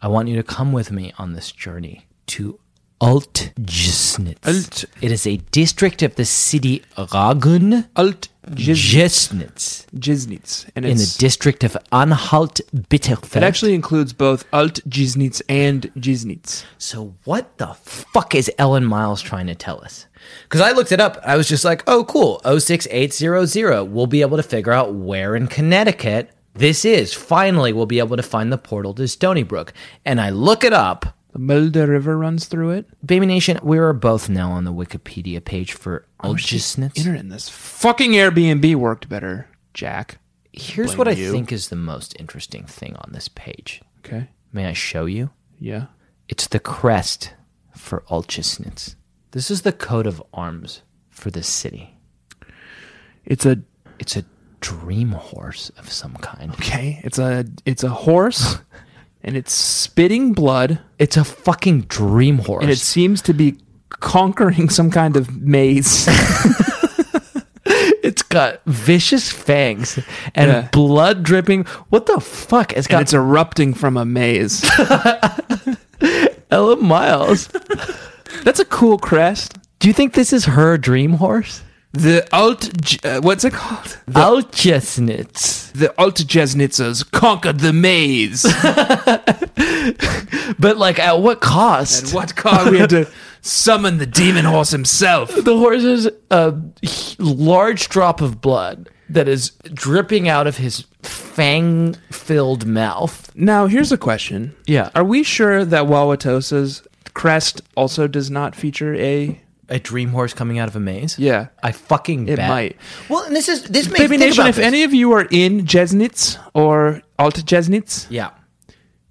I want you to come with me on this journey to Altgesnitz. Alt- It is a district of the city Raguhn. Alt Jesnitz. Jiznitz. And In the district of Anhalt Bitterfeld. it actually includes both Alt Jiznitz and Jiznitz. So what the fuck is Ellen Miles trying to tell us? Because I looked it up. I was just like, oh, cool. 06800. We'll be able to figure out where in Connecticut this is. Finally, we'll be able to find the portal to Stoneybrook. And I look it up. The Mulder River runs through it. Baby Nation, we are both now on the Wikipedia page for Oh, Algisnitz. Internet in this fucking Airbnb worked better, Jack. Here's blame what I you. think is the most interesting thing on this page. Okay. May I show you? Yeah. It's the crest for Algisnitz. This is the coat of arms for this city. It's a It's a dream horse of some kind. okay. It's a it's a horse, <laughs> and it's spitting blood, It's a fucking dream horse. and it seems to be conquering some kind of maze. <laughs> it's got vicious fangs and Yeah. blood dripping. What the fuck? It's and got it's erupting from a maze. <laughs> Ellen Miles. That's a cool crest. Do you think this is her dream horse? The Alt, uh, what's it called? The, Alchesnitz. the Altjesnitzers conquered the maze. <laughs> But like at what cost? At what cost? We had to summon the demon horse himself. the horse is a large drop of blood that is dripping out of his fang filled mouth. Now, here's a question. Yeah. Are we sure that Wauwatosa's crest also does not feature a. A dream horse coming out of a maze? Yeah. I fucking It bet. might. Well, and this is this makes Baby think Nation, about if this. any of you are in Jesnitz or Altjesnitz, yeah,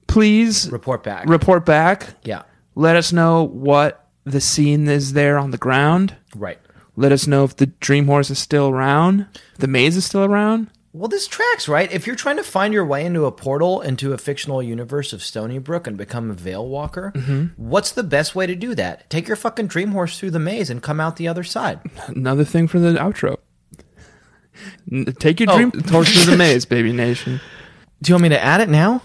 please report back. report back. yeah, Let us know what the scene is there on the ground. right. Let us know if the dream horse is still around, the maze is still around. Well, this tracks, right? If you're trying to find your way into a portal into a fictional universe of Stoneybrook and become a Veil Walker, mm-hmm. what's the best way to do that? Take your fucking dream horse through the maze and come out the other side. Another thing for the outro. Take your Oh. dream horse through the maze, Baby Nation. <laughs> Do you want me to add it now?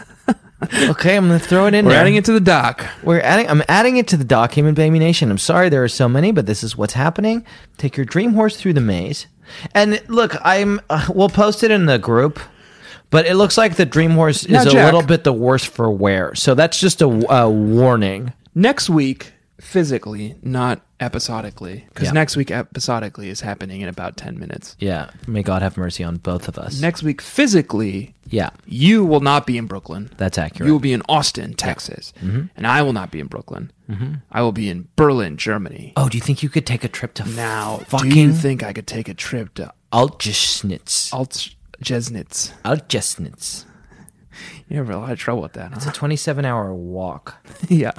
<laughs> okay, I'm going to throw it in We're there. adding it to the dock. We're adding. I'm adding it to the document, Baby Nation. I'm sorry there are so many, but this is what's happening. Take your dream horse through the maze, and look, I'm. Uh, we'll post it in the group. But it looks like the dream horse Now, is a little bit the worse for wear. So that's just a, a warning. Next week, physically, not episodically, because Yeah. next week episodically is happening in about 10 minutes. Yeah. May God have mercy on both of us. Next week, physically, yeah, you will not be in Brooklyn. that's accurate. You will be in Austin, Texas. Mm-hmm. And I will not be in Brooklyn. Mm-hmm. I will be in Berlin, Germany. oh, do you think you could take a trip to Now, fucking do you think I could take a trip to Altjesnitz? Altjesnitz? Altjesnitz. You have a lot of trouble with that, It's a 27 hour walk. <laughs> yeah.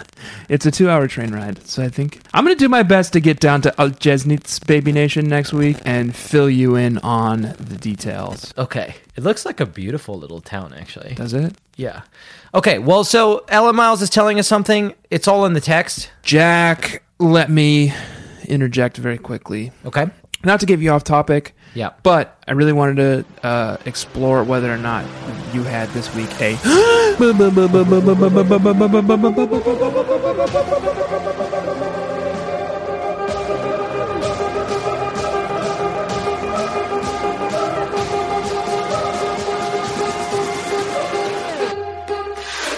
It's a two hour train ride. So I think I'm going to do my best to get down to Altjesnitz, Baby Nation, next week and fill you in on the details. Okay. It looks like a beautiful little town, actually. Does it? Yeah. Okay. Well, so Ellen Miles is telling us something. It's all in the text. Jack, let me interject very quickly. Okay. Not to give you off topic, Yeah. but I really wanted to uh, explore whether or not you had this week a.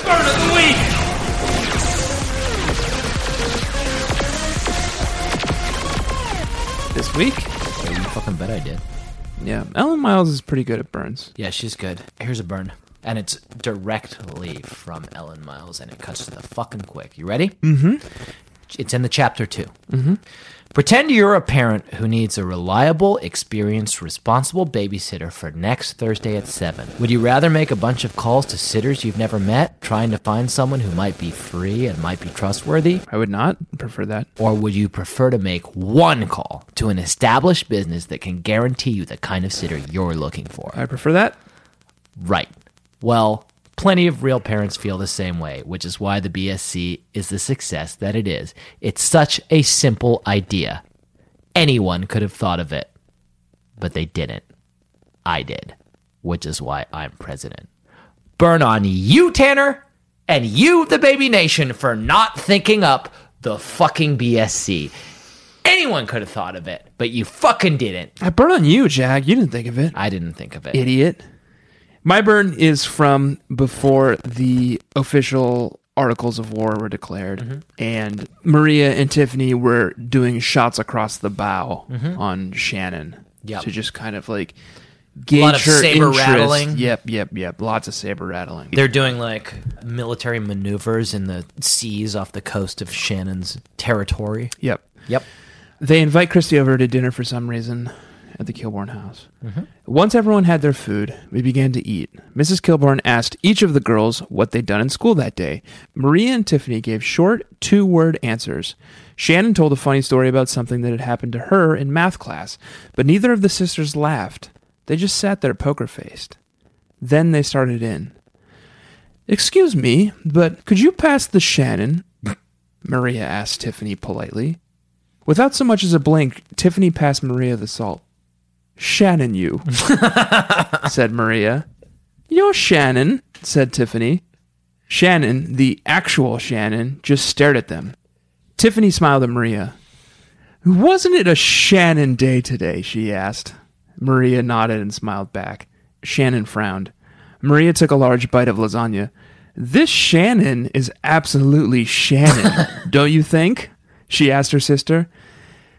Burn of the week! This week? You fucking bet I did. Yeah, Ellen Miles is pretty good at burns. Yeah, she's good. Here's a burn. And it's directly from Ellen Miles, and it cuts to the fucking quick. You ready? Mm-hmm. It's in the chapter 2 Mm-hmm. Pretend you're a parent who needs a reliable, experienced, responsible babysitter for next Thursday at 7. Would you rather make a bunch of calls to sitters you've never met, trying to find someone who might be free and might be trustworthy? I would not prefer that. Or would you prefer to make one call to an established business that can guarantee you the kind of sitter you're looking for? I prefer that. Right. Well, plenty of real parents feel the same way, which is why the BSC is the success that it is. It's such a simple idea. Anyone could have thought of it, but they didn't. I did, which is why I'm president. Burn on you, Tanner, and you, the baby nation, for not thinking up the fucking BSC. Anyone could have thought of it, but you fucking didn't. I burn on you, Jack. You didn't think of it. I didn't think of it. Idiot. My burn is from before the official articles of war were declared, mm-hmm. and Maria and Tiffany were doing shots across the bow mm-hmm. on Shannon. Yep. To just kind of like gauge lot of her saber interest. rattling. Yep, yep, yep. Lots of saber rattling. They're doing like military maneuvers in the seas off the coast of Shannon's territory. Yep. Yep. They invite Christy over to dinner for some reason at the Kilbourne house. Mm-hmm. Once everyone had their food, we began to eat. Mrs. Kilbourne asked each of the girls what they'd done in school that day. Maria and Tiffany gave short, two word answers. Shannon told a funny story about something that had happened to her in math class, but neither of the sisters laughed. They just sat there poker faced. Then they started in. Excuse me, but could you pass the Shannon? Maria asked Tiffany politely. Without so much as a blink, Tiffany passed Maria the salt. Shannon, you, <laughs> said Maria. You're Shannon, said Tiffany. Shannon, the actual Shannon, just stared at them. Tiffany smiled at Maria. Wasn't it a Shannon day today? she asked. Maria nodded and smiled back. Shannon frowned. Maria took a large bite of lasagna. This Shannon is absolutely Shannon, <laughs> don't you think? She asked her sister.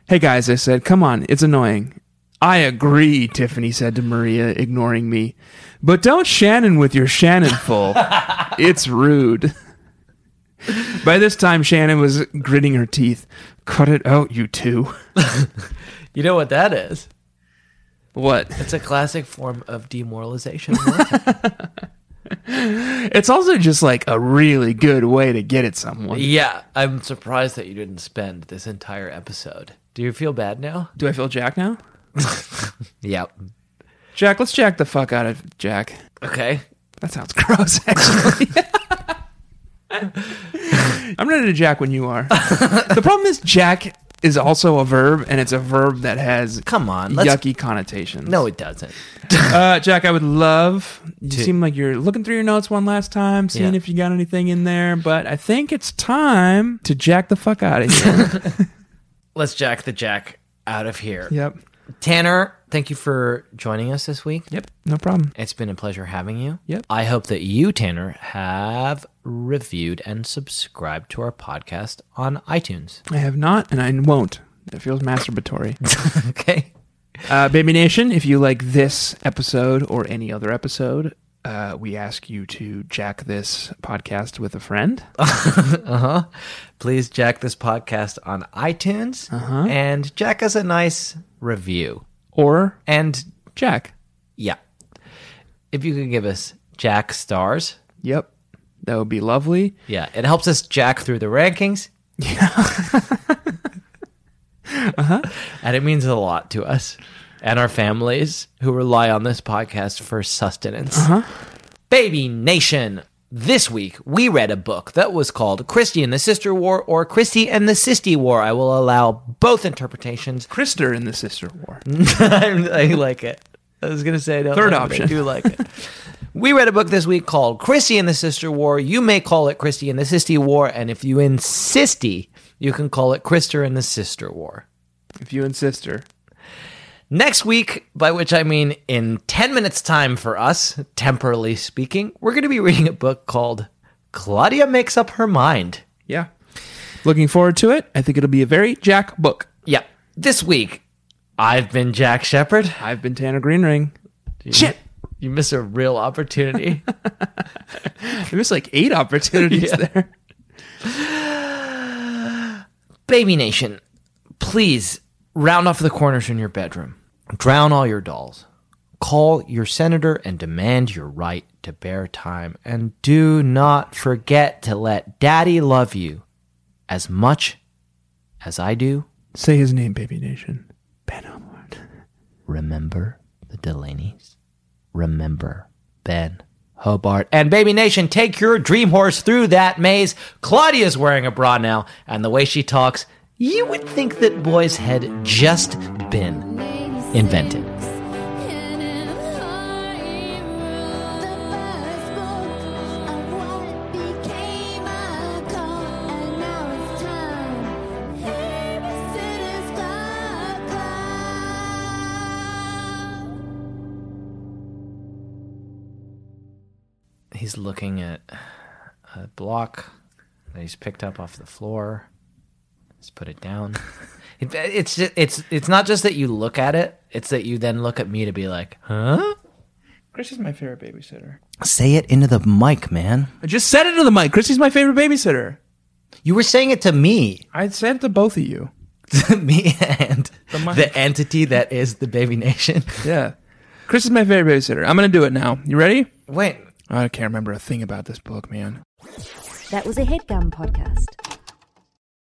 Hey guys, I said, come on, it's annoying. I agree, Tiffany said to Maria, ignoring me. But don't Shannon with your Shannon full. <laughs> it's rude. By this time, Shannon was gritting her teeth. Cut it out, you two. <laughs> You know what that is? What? It's a classic form of demoralization. <laughs> It's also just like a really good way to get at someone. yeah, I'm surprised that you didn't spend this entire episode. Do you feel bad now? Do I feel Jack now? Yep. Jack, let's jack the fuck out of Jack. Okay. That sounds gross, actually. I'm ready to jack when you are. the problem is, jack is also a verb, and it's a verb that has Come on. Let's, yucky connotations. No, it doesn't. uh, Jack, I would love. You To- seem like you're looking through your notes one last time, seeing Yeah. if you got anything in there. But I think it's time to jack the fuck out of here. <laughs> Let's jack the jack out of here. yep. Tanner, thank you for joining us this week. Yep. No problem. It's been a pleasure having you. Yep. I hope that you, Tanner, have reviewed and subscribed to our podcast on iTunes. I have not, and I won't. It feels masturbatory. <laughs> Okay. Uh, Baby Nation, if you like this episode or any other episode, uh, we ask you to jack this podcast with a friend. <laughs> uh huh. Please jack this podcast on iTunes and jack us a nice review. Or And Jack. yeah, if you could give us jack stars, Yep. That would be lovely. yeah, it helps us jack through the rankings. Yeah. <laughs> <laughs> uh-huh. And it means a lot to us and our families who rely on this podcast for sustenance. Uh-huh. Baby Nation. This week, we read a book that was called Kristy and the Sister War or Kristy and the Sisty War. I will allow both interpretations. Krister and the Sister War. <laughs> I like it. I was going to say Third like it, option. I do like it. we read a book this week called Kristy and the Sister War. You may call it Kristy and the Sisty War, and if you insisty, you can call it Krister and the Sister War. If you and sister. Next week, by which I mean in 10 minutes' time for us, temporally speaking, we're going to be reading a book called Claudia Makes Up Her Mind. Yeah. Looking forward to it. I think it'll be a very Jack book. Yeah. This week, I've been Jack Shepherd. I've been Tanner Greenring. Shit. You miss a real opportunity. <laughs> There's like eight opportunities <laughs> Yeah. there. Baby Nation, please round off the corners in your bedroom. Drown all your dolls. Call your senator and demand your right to bear time. And do not forget to let daddy love you as much as I do. Say his name, Baby Nation. Ben Howard. Remember the Delaney's. Remember Ben Hobart. And Baby Nation, take your dream horse through that maze. Claudia's wearing a bra now, and the way she talks, you would think that boys had just been invented. he's looking at a block that he's picked up off the floor. He's put it down. It, it's just, it's it's not just that you look at it; it's that you then look at me to be like, "Huh?" Chrissy's my favorite babysitter. Say it into the mic, man. I just said it to the mic. Chrissy's my favorite babysitter. You were saying it to me, I said it to both of you. <laughs> me, and The mic. the entity that is the Baby Nation. <laughs> Yeah. Chris is my favorite babysitter. I'm going to do it now. You ready? Wait, I can't remember a thing about this book, man. That was a headgum podcast.